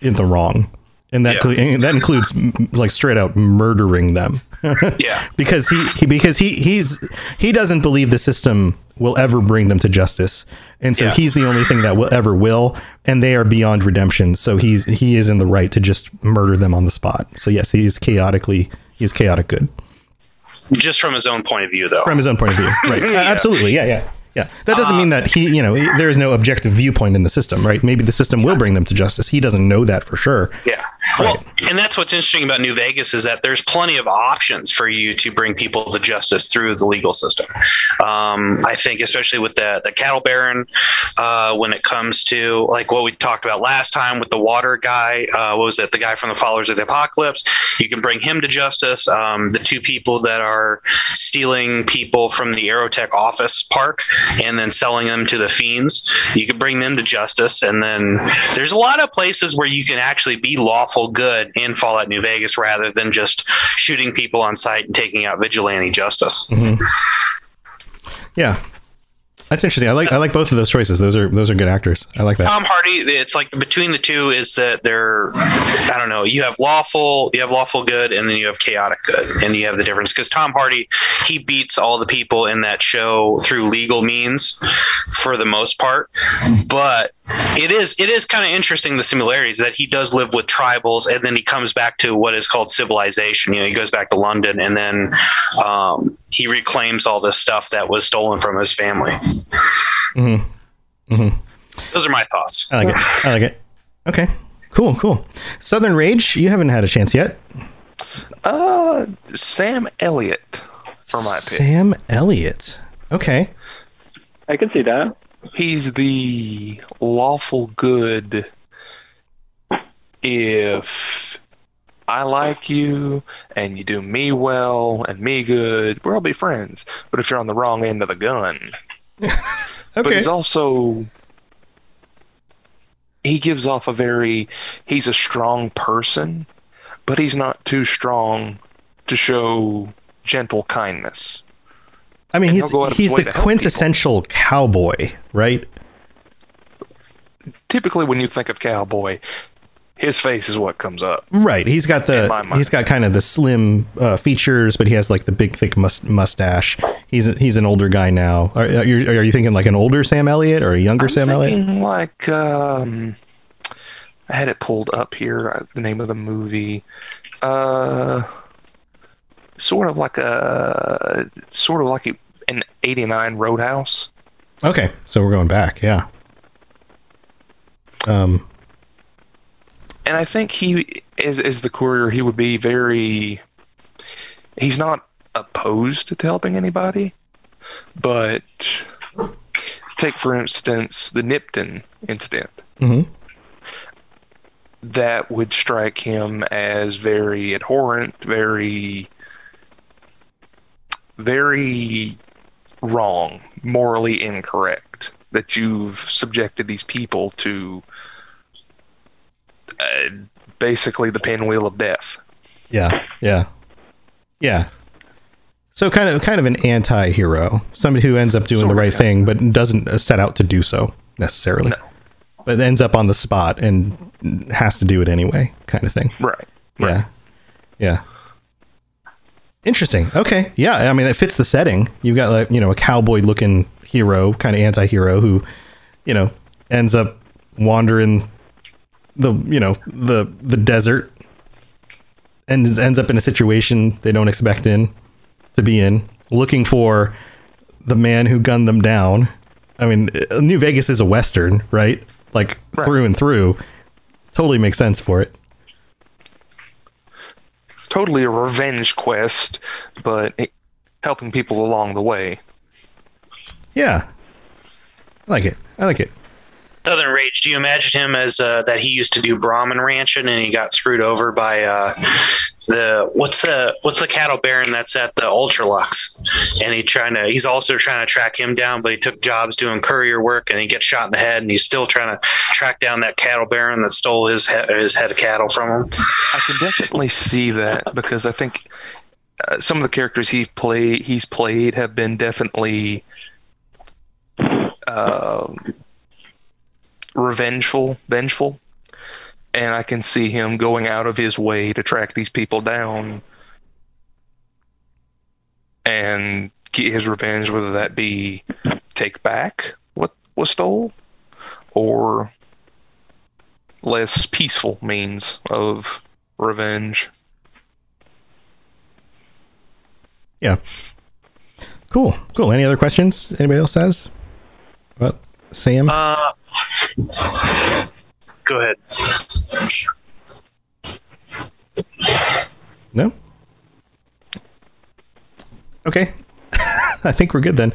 in the wrong. And that Yeah. and that includes like straight out murdering them. yeah. because he, he because he he's he doesn't believe the system will ever bring them to justice. And so Yeah. he's the only thing that will ever will and they are beyond redemption. So he's he is in the right to just murder them on the spot. So yes, he is chaotically he's chaotic good. Just from his own point of view, though. From his own point of view. Right. Yeah. Absolutely. Yeah, yeah. Yeah. That doesn't mean that he, you know, there is no objective viewpoint in the system, right? Maybe the system will bring them to justice. He doesn't know that for sure. Yeah. Well, and that's what's interesting about New Vegas is that there's plenty of options for you to bring people to justice through the legal system. Um, I think, especially with the the cattle baron, uh, when it comes to like what we talked about last time with the water guy, uh, what was it? The guy from the Followers of the Apocalypse. You can bring him to justice. Um, the two people that are stealing people from the Aerotech office park and then selling them to the fiends, you can bring them to justice. And then there's a lot of places where you can actually be lawful good in Fallout New Vegas rather than just shooting people on site and taking out vigilante justice. Mhm. Yeah. That's interesting. I like I like both of those choices. Those are those are good actors. I like that. Tom Hardy, it's like between the two is that they're, I don't know, you have lawful, you have lawful good, and then you have chaotic good, and you have the difference because Tom Hardy, he beats all the people in that show through legal means, for the most part, but it is it is kind of interesting the similarities that he does live with tribals, and then he comes back to what is called civilization. You know, he goes back to London, and then um, he reclaims all this stuff that was stolen from his family. hmm hmm Those are my thoughts. I like it. I like it. Okay. Cool. Cool. Southern Rage. You haven't had a chance yet. Uh, Sam Elliott for my pick. Sam Elliott. Okay. I can see that. He's the lawful good if I like you and you do me well and me good, we'll be friends. But if you're on the wrong end of the gun, but he's also he gives off a very he's a strong person, but he's not too strong to show gentle kindness. I mean, And he's he'll go out of his he's the quintessential cowboy, right? Typically, when you think of cowboy, his face is what comes up. Right. He's got the he's got kind of the slim uh, features, but he has like the big thick must- mustache. He's a, he's an older guy now. Are, are you are you thinking like an older Sam Elliott or a younger Sam Elliott? Like um, I had it pulled up here. uh, The name of the movie, uh, sort of like a sort of like a, an '89 Roadhouse. Okay, so we're going back. Yeah. Um. and I think he is is the courier. He would be very. He's not opposed to helping anybody, but take for instance the Nipton incident. mhm. That would strike him as very abhorrent, very, very wrong, morally incorrect. That you've subjected these people to uh, basically the pinwheel of death. Yeah. Yeah. Yeah. So kind of kind of an anti-hero, somebody who ends up doing the right thing but doesn't uh, set out to do so necessarily. But ends up on the spot and has to do it anyway, kind of thing. Right. Yeah. Yeah. Interesting. Okay. Yeah. I mean, it fits the setting. You've got like, you know, a cowboy looking hero, kind of anti hero who, you know, ends up wandering the, you know, the, the desert and ends up in a situation they don't expect in to be in, looking for the man who gunned them down. I mean, uh, New Vegas is a Western, right? Like through and through. Totally makes sense for it. Totally a revenge quest, but it, helping people along the way. Yeah. I like it. I like it. Southern Rage. Do you imagine him as uh, that he used to do Brahmin ranching and he got screwed over by uh, the what's the what's the cattle baron that's at the Ultra-Luxe, and he trying to he's also trying to track him down, but he took jobs doing courier work and he gets shot in the head, and he's still trying to track down that cattle baron that stole his he- his head of cattle from him. I can definitely see that because I think uh, some of the characters he's played he's played have been definitely um revengeful, vengeful, and I can see him going out of his way to track these people down and get his revenge, whether that be take back what was stole or less peaceful means of revenge. Yeah. Cool. Cool. Any other questions anybody else has about Sam? Uh, go ahead. no? Okay. I think we're good then.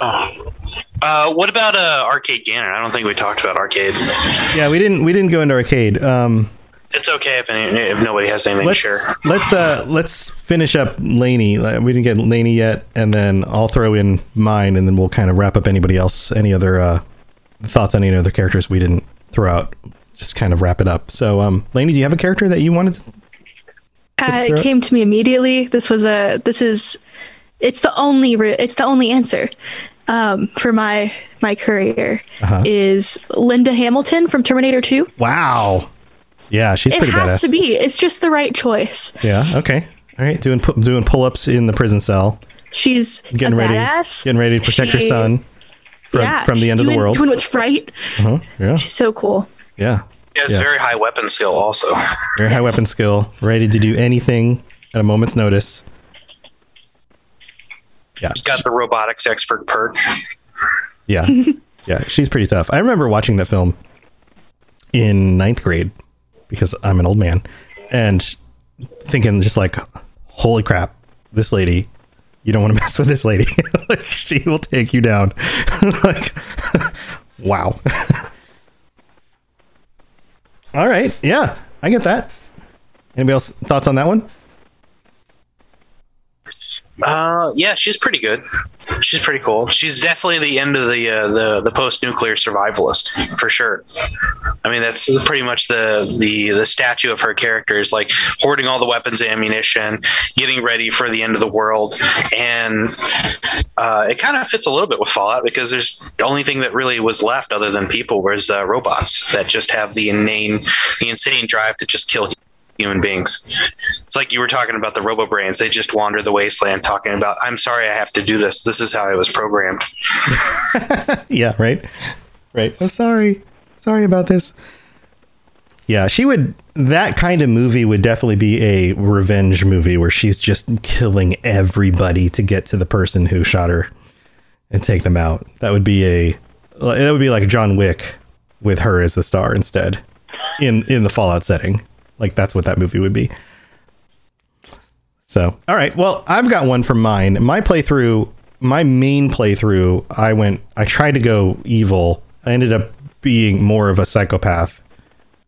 Uh, what about uh, Arcade Gannon? I don't think we talked about Arcade. Yeah, we didn't we didn't go into arcade. Um It's okay if any, if nobody has anything let's to share. let's uh let's finish up Laney. We didn't get Laney yet, and then I'll throw in mine, and then we'll kind of wrap up anybody else. Any other uh, thoughts on any other characters we didn't throw out? Just kind of wrap it up. So, um, Laney, do you have a character that you wanted? To- Uh, it came to me immediately. This was a. This is. It's the only. Re- it's the only answer. Um, for my my career Uh-huh. is Linda Hamilton from Terminator Two. wow. Yeah, she's it pretty has badass. to be. It's just the right choice. Yeah. Okay. All right. Doing doing pull ups in the prison cell. She's Getting ready. badass. Getting ready to protect her son from yeah, from the she's end of the doing- world. Doing what's right. Uh-huh. Yeah. She's so cool. Yeah. He has Yeah. very high weapon skill, also. Very high weapon skill, ready to do anything at a moment's notice. Yeah. She's got the robotics expert perk. Yeah. yeah. She's pretty tough. I remember watching that film in ninth grade because I'm an old man and thinking just like, holy crap, this lady, you don't want to mess with this lady. like, she will take you down. like, wow. All right. Yeah. I get that. Anybody else thoughts on that one? Uh, yeah, she's pretty good. She's pretty cool. She's definitely the end of the uh, the the post nuclear survivalist for sure. I mean, that's pretty much the the the statue of her character is like hoarding all the weapons and ammunition, getting ready for the end of the world, and uh, it kind of fits a little bit with Fallout because there's the only thing that really was left other than people was uh, robots that just have the inane the insane drive to just kill human beings. It's like you were talking about the robo brains. They just wander the wasteland talking about, I'm sorry I have to do this. This is how I was programmed. yeah, right. Right. I'm sorry. Sorry about this. Yeah, she would that kind of movie would definitely be a revenge movie where she's just killing everybody to get to the person who shot her and take them out. That would be a that would be like John Wick with her as the star instead in in the Fallout setting. Like that's what that movie would be. So, all right. Well, I've got one from mine. My playthrough, my main playthrough, I went, I tried to go evil. I ended up being more of a psychopath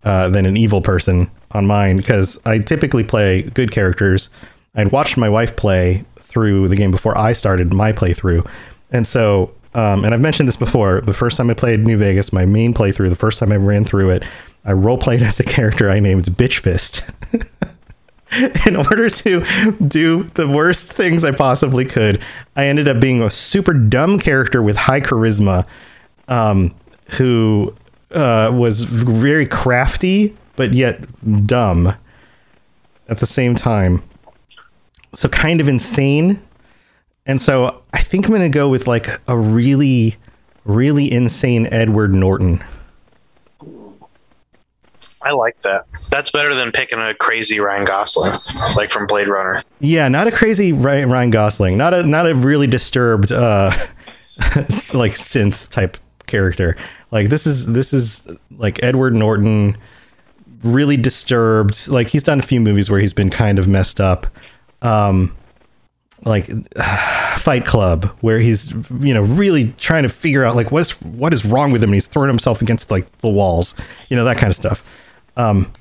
uh, than an evil person on mine because I typically play good characters. I'd watched my wife play through the game before I started my playthrough. And so, um, and I've mentioned this before, the first time I played New Vegas, my main playthrough, the first time I ran through it, I role played as a character I named Bitch Fist. in order to do the worst things I possibly could, I ended up being a super dumb character with high charisma, um, who uh, was very crafty but yet dumb at the same time. So kind of insane. And so I think I'm going to go with like a really, really insane Edward Norton. I like that. That's better than picking a crazy Ryan Gosling, like from Blade Runner. Yeah, not a crazy Ryan, Gosling, not a not a really disturbed uh like synth type character. Like this is this is like Edward Norton really disturbed. Like he's done a few movies where he's been kind of messed up. Um like Fight Club where he's you know really trying to figure out like what's what is wrong with him and he's throwing himself against like the walls. You know that kind of stuff. Um,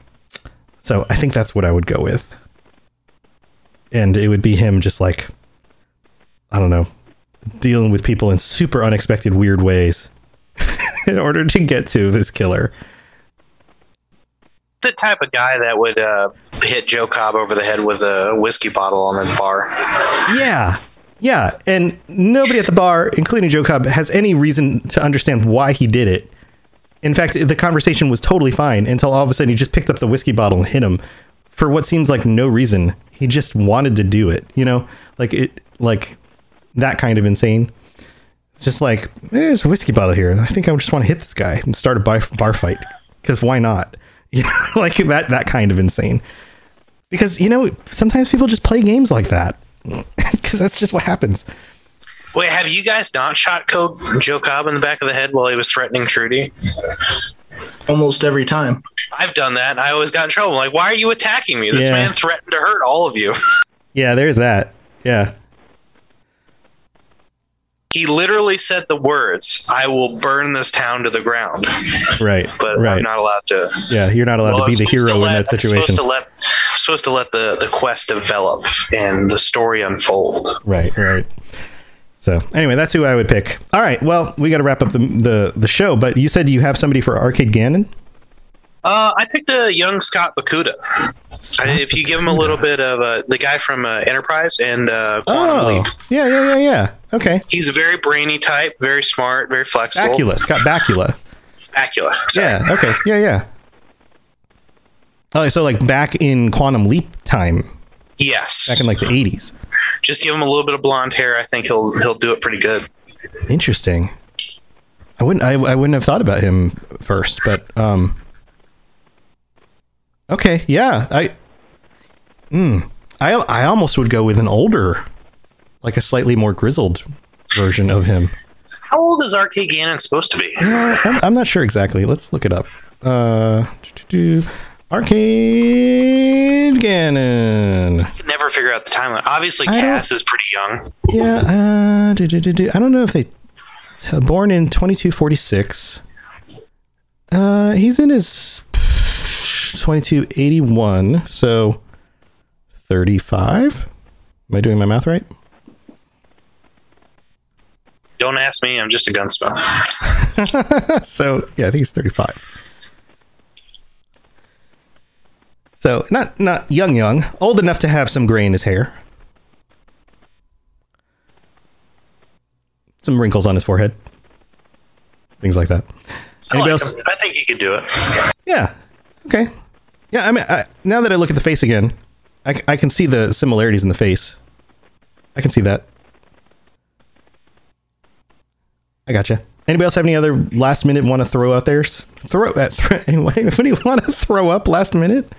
so I think that's what I would go with. And it would be him just like, I don't know, dealing with people in super unexpected, weird ways in order to get to this killer. The type of guy that would uh, hit Joe Cobb over the head with a whiskey bottle on the bar. Yeah. Yeah. And nobody at the bar, including Joe Cobb, has any reason to understand why he did it. In fact, the conversation was totally fine until all of a sudden he just picked up the whiskey bottle and hit him for what seems like no reason. He just wanted to do it, you know, like it, like that kind of insane. Just like there's a whiskey bottle here. I think I just want to hit this guy and start a bar, bar fight because why not? You know, like that that kind of insane. Because you know sometimes people just play games like that because that's just what happens. Wait, have you guys not shot Code Joe Cobb in the back of the head while he was threatening Trudy? Almost every time. I've done that. And I always got in trouble. Like, why are you attacking me? This Yeah. man threatened to hurt all of you. Yeah, there's that. Yeah. He literally said the words, "I will burn this town to the ground." Right. But right. I'm not allowed to. yeah, you're not allowed Well, to be the hero to in let- that I'm situation. supposed to let supposed to let the the quest develop and the story unfold. Right, right. So anyway, that's who I would pick. All right, well, we got to wrap up the, the the show. But you said you have somebody for Arcade Gannon. Uh, I picked a young Scott Bakuda. I, if you give him a little bit of uh, the guy from uh, Enterprise and uh, Quantum Oh, Leap, yeah, yeah, yeah, yeah. Okay, he's a very brainy type, very smart, very flexible. Bakula, Scott Bakula. Bacula. Yeah. Okay. Yeah, yeah. Oh, so like back in Quantum Leap time, Yes. back in like the '80s. Just give him a little bit of blonde hair. I think he'll he'll do it pretty good. Interesting. I wouldn't. I, I wouldn't have thought about him first, but um. Okay. Yeah. I. Mm, I I almost would go with an older, like a slightly more grizzled version of him. How old is Arcade Gannon supposed to be? Yeah, I'm, I'm not sure exactly. Let's look it up. Uh. Arcade Gannon. I can never figure out the timeline. Obviously, I Cass is pretty young. Yeah, uh, do-do-do-do. I don't know if they t- born in 2246. Uh, he's in his 2281, So 35. Am I doing my math right? Don't ask me. I'm just a gunsmith. so yeah, I think he's 35. So not not young young, old enough to have some gray in his hair. Some wrinkles on his forehead. Things like that. I, Anybody like else? him. I think he could do it. Yeah. Okay. Yeah, I mean, I, now that I look at the face again, I, I can see the similarities in the face. I can see that. I gotcha. Anybody else have any other last minute want to throw out there? Throw at throw, anyway. Anybody want to throw up last minute?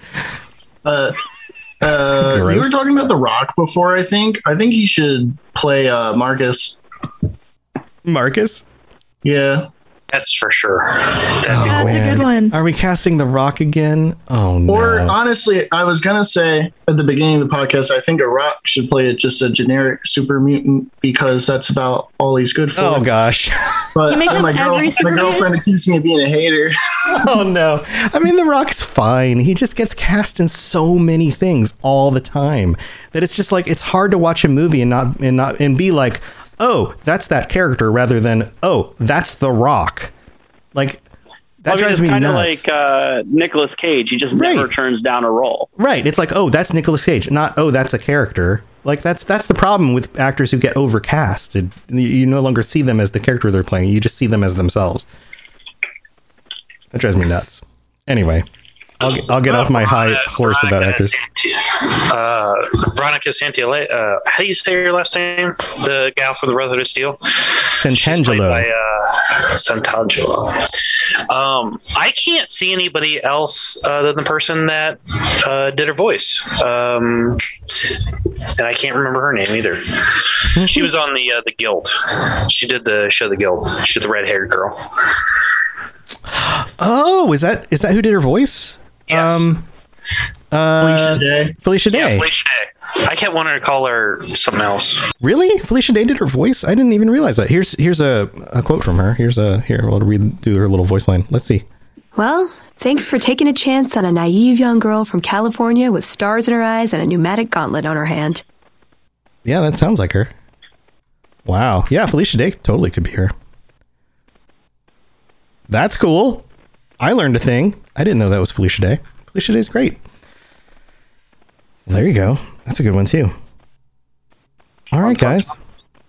Uh, uh, Gross. you were talking about The Rock before. I think. I think he should play uh, Marcus. Marcus. Yeah. That's for sure. Oh, man. Are we casting The Rock again? Oh no. Or honestly, I was gonna say at the beginning of the podcast, I think a Rock should play it just a generic super mutant because that's about all he's good for. oh gosh. But You make him my, girl, every my super mutant? girlfriend accused me of being a hater. oh no. I mean, The Rock's fine. He just gets cast in so many things all the time that it's just like it's hard to watch a movie and not and not and be like, oh, that's that character, rather than oh, that's The Rock. Like that I mean, drives it's me kind of nuts. like uh, Nicolas Cage. He just never turns down a role. Right. It's like, oh, that's Nicolas Cage, not oh, that's a character. Like that's that's the problem with actors who get overcasted. You, you no longer see them as the character they're playing. You just see them as themselves. That drives me nuts. Anyway, I'll I'll get off my high horse about actors. Uh, Veronica Santiago. Uh, how do you say your last name? The gal from the Brotherhood of Steel. Santangelo. By uh, Santangelo. Um, I can't see anybody else other than the person that uh, did her voice. Um, and I can't remember her name either. she was on the uh, the Guild. She did the show The Guild. She's the red haired girl. Oh, is that is that who did her voice? Um, uh, Felicia Day. Felicia Day. Yeah, Felicia Day. I kept wanting to call her something else. Really? Felicia Day did her voice? I didn't even realize that. Here's here's a, a quote from her. Here's a here. We'll read do her little voice line. Let's see. Well, thanks for taking a chance on a naive young girl from California with stars in her eyes and a pneumatic gauntlet on her hand. Yeah, that sounds like her. Wow. Yeah, Felicia Day totally could be her. That's cool. I learned a thing. I didn't know that was Felicia Day. Felicia Day's great. There you go. That's a good one too. All right, guys.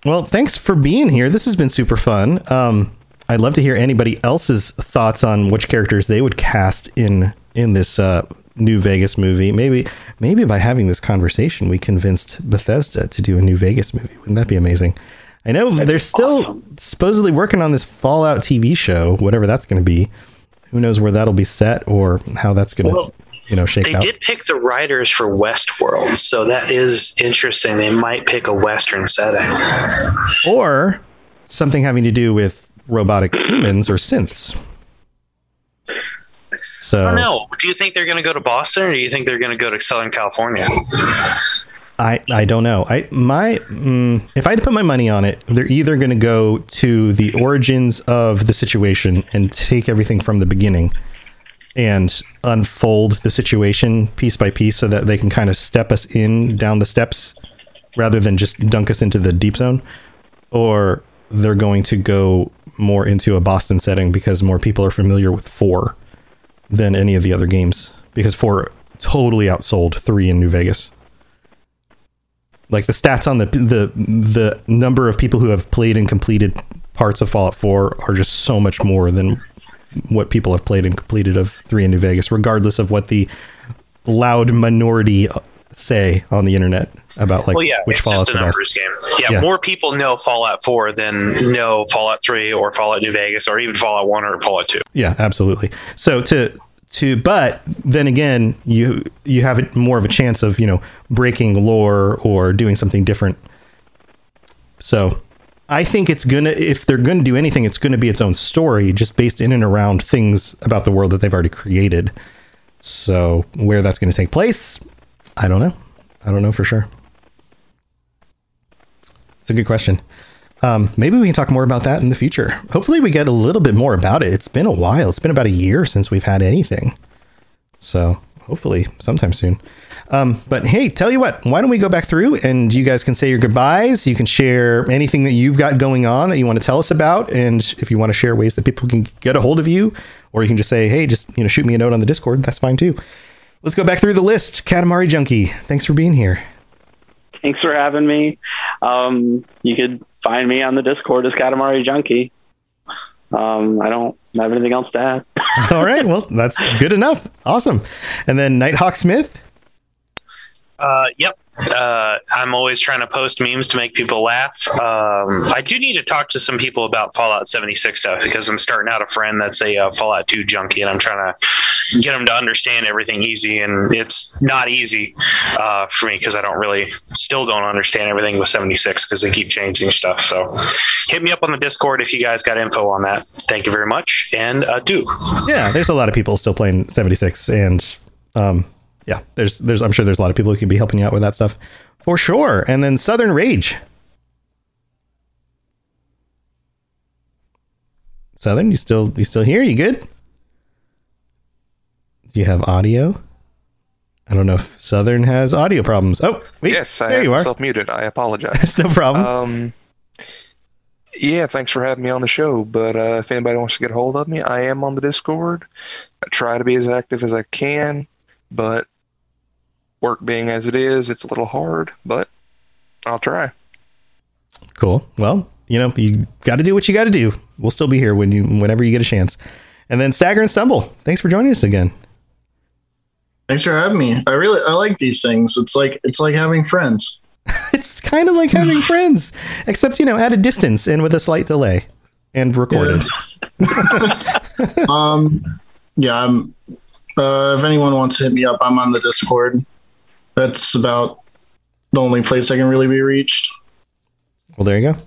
Well, thanks for being here. This has been super fun. Um, I'd love to hear anybody else's thoughts on which characters they would cast in in this uh, new Vegas movie. Maybe maybe by having this conversation, we convinced Bethesda to do a new Vegas movie. Wouldn't that be amazing? I know they're still supposedly working on this Fallout TV show, whatever that's going to be. Who knows where that'll be set or how that's going to, you know, shake They out. did pick the writers for Westworld, so that is interesting. They might pick a Western setting. or something having to do with robotic humans or synths. So I don't know. Do you think they're going to go to Boston, or do you think they're going to go to Southern California? I I don't know. I my mm, if I had to put my money on it, they're either going to go to the origins of the situation and take everything from the beginning and unfold the situation piece by piece so that they can kind of step us in down the steps rather than just dunk us into the deep zone? Or they're going to go more into a Boston setting because more people are familiar with 4 than any of the other games? Because 4 totally outsold 3 in New Vegas. Like the stats on the the the number of people who have played and completed parts of Fallout 4 are just so much more than what people have played and completed of 3 in New Vegas regardless of what the loud minority say on the internet about like well, yeah, which Fallout's just a numbers game. Yeah, Yeah. more people know Fallout 4 than know Fallout 3 or Fallout New Vegas or even Fallout 1 or Fallout 2. Yeah, absolutely. So to to but then again, you you have it more of a chance of you know breaking lore or doing something different. So I think it's gonna if they're gonna do anything, it's gonna be its own story, just based in and around things about the world that they've already created. So where that's gonna take place, I don't know. I don't know for sure. It's a good question. Um, maybe we can talk more about that in the future. Hopefully, we get a little bit more about it. It's been a while. It's been about a year since we've had anything. So hopefully sometime soon. Um, but hey, tell you what, why don't we go back through and you guys can say your goodbyes. You can share anything that you've got going on that you want to tell us about. And if you want to share ways that people can get a hold of you, or you can just say, hey, just, you know, shoot me a note on the Discord. That's fine too. Let's go back through the list. Katamari Junkie, thanks for being here. Thanks for having me. Um, you could find me on the Discord as Katamari Junkie. Um, I don't have anything else to add. All right. Well, that's good enough. Awesome. And then Nighthawk Smith. Uh, yep. Uh, I'm always trying to post memes to make people laugh. Um, I do need to talk to some people about Fallout 76 stuff because I'm starting out a friend that's a uh, Fallout 2 junkie, and I'm trying to get them to understand everything easy. And it's not easy uh, for me because I don't really, still don't understand everything with 76 because they keep changing stuff. So hit me up on the Discord if you guys got info on that. Thank you very much, and do. Yeah, there's a lot of people still playing 76, and um, yeah, there's there's I'm sure there's a lot of people who can be helping you out with that stuff for sure. And then Southern Rage. Southern, you still you still here? You good? Do you have audio? I don't know if Southern has audio problems. Oh, wait. yes, I there you are. Self muted. I apologize. That's no problem. Um, yeah, thanks for having me on the show. But uh, if anybody wants to get a hold of me, I am on the Discord. I try to be as active as I can, but work being as it is, it's a little hard. But I'll try. Cool. Well, you know, you got to do what you got to do. We'll still be here when you whenever you get a chance. And then Stagger and Stumble. Thanks for joining us again. Thanks for having me. I really I like these things. It's like it's like having friends. it's kind of like having friends, except you know at a distance and with a slight delay and recorded. um, yeah. I'm. Uh, if anyone wants to hit me up, I'm on the Discord. That's about the only place I can really be reached. Well, there you go.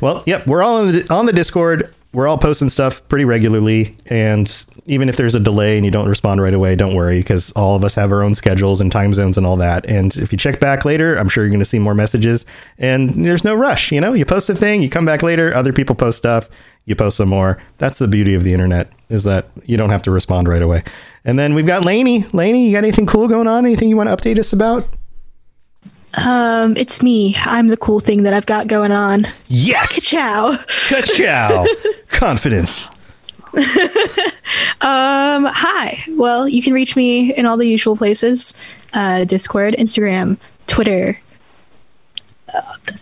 Well, yep, we're all on the, on the Discord. We're all posting stuff pretty regularly, and even if there's a delay and you don't respond right away, don't worry because all of us have our own schedules and time zones and all that. And if you check back later, I'm sure you're going to see more messages. And there's no rush. You know, you post a thing, you come back later, other people post stuff, you post some more. That's the beauty of the internet is that you don't have to respond right away. And then we've got Lainey. Lainey, you got anything cool going on? Anything you want to update us about? Um, it's me. I'm the cool thing that I've got going on. Yes. Ka-chow. Ka-chow. Confidence. um, hi. Well, you can reach me in all the usual places: uh, Discord, Instagram, Twitter,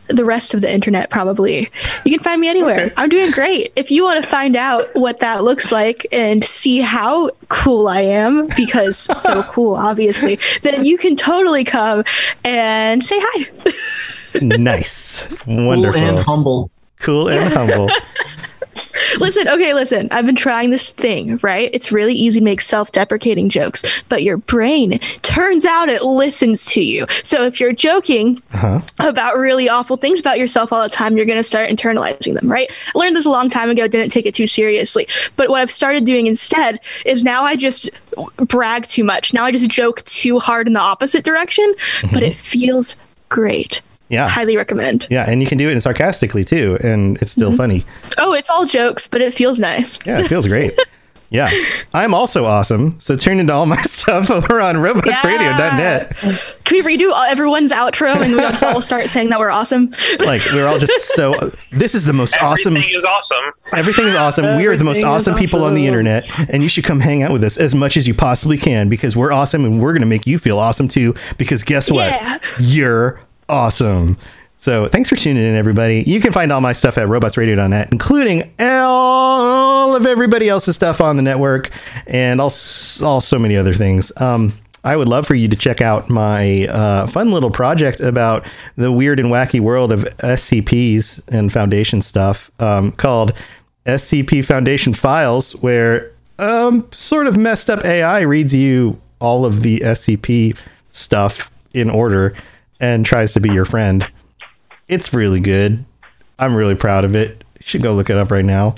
the rest of the internet. Probably you can find me anywhere. I'm doing great. If you want to find out what that looks like and see how cool I am, because so cool, obviously, then you can totally come and say hi. nice, wonderful, Cool and humble. Cool and humble. Listen, okay, listen. I've been trying this thing, right? It's really easy to make self deprecating jokes, but your brain turns out it listens to you. So if you're joking Uh-huh. about really awful things about yourself all the time, you're going to start internalizing them, right? I learned this a long time ago, didn't take it too seriously. But what I've started doing instead is now I just brag too much. Now I just joke too hard in the opposite direction, but it feels great. Yeah. Highly recommend. Yeah, and you can do it sarcastically too, and it's still mm-hmm. funny. Oh, it's all jokes, but it feels nice. Yeah, it feels great. Yeah. I'm also awesome. So tune into all my stuff over on robotsradio.net. Can we redo all- everyone's outro and we just all start saying that we're awesome? Like we're all just so this is the most awesome Everything is awesome. Everything is awesome. we are the most Everything is awesome people on the internet, and you should come hang out with us as much as you possibly can because we're awesome and we're going to make you feel awesome too. Because guess what? Yeah. You're awesome. So thanks for tuning in, everybody. You can find all my stuff at robotsradio.net, including all of everybody else's stuff on the network and all, all so many other things. Um, I would love for you to check out my uh, fun little project about the weird and wacky world of SCPs and Foundation stuff um, called SCP Foundation Files, where um, sort of messed up AI reads you all of the SCP stuff in order and tries to be your friend. It's really good. I'm really proud of it. You should go look it up right now.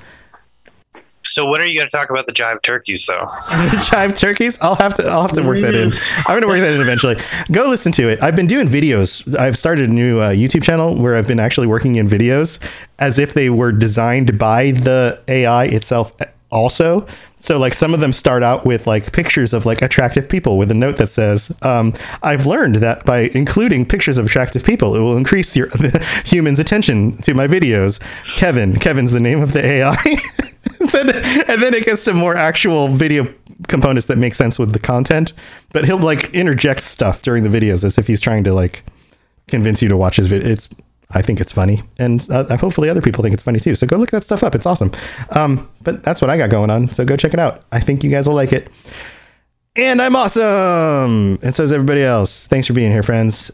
So when are you going to talk about the jive turkeys, though? jive turkeys. I'll have to. I'll have to work that in. I'm going to work that in eventually. Go listen to it. I've been doing videos. I've started a new uh, YouTube channel where I've been actually working in videos as if they were designed by the AI itself. Also, So like some of them start out with like pictures of like attractive people with a note that says, um, "I've learned that by including pictures of attractive people, it will increase your humans' attention to my videos." Kevin, Kevin's the name of the AI. then, and then it gets to more actual video components that make sense with the content. But he'll like interject stuff during the videos as if he's trying to like convince you to watch his video. It's I think it's funny, and uh, hopefully other people think it's funny too. So go look that stuff up; it's awesome. Um, but that's what I got going on. So go check it out. I think you guys will like it. And I'm awesome, and so is everybody else. Thanks for being here, friends.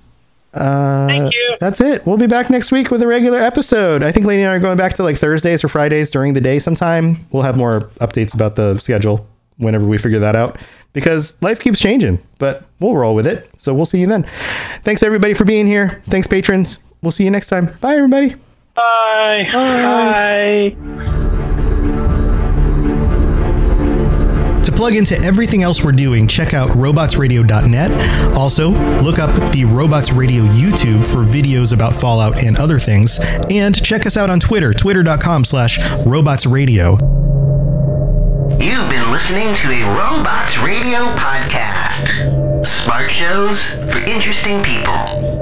Uh, Thank you. That's it. We'll be back next week with a regular episode. I think Lady and I are going back to like Thursdays or Fridays during the day sometime. We'll have more updates about the schedule whenever we figure that out because life keeps changing, but we'll roll with it. So we'll see you then. Thanks everybody for being here. Thanks patrons. We'll see you next time. Bye, everybody. Bye. Bye. To plug into everything else we're doing, check out robotsradio.net. Also, look up the Robots Radio YouTube for videos about Fallout and other things. And check us out on Twitter, twitter.com slash robotsradio. You've been listening to a Robots Radio podcast. Smart shows for interesting people.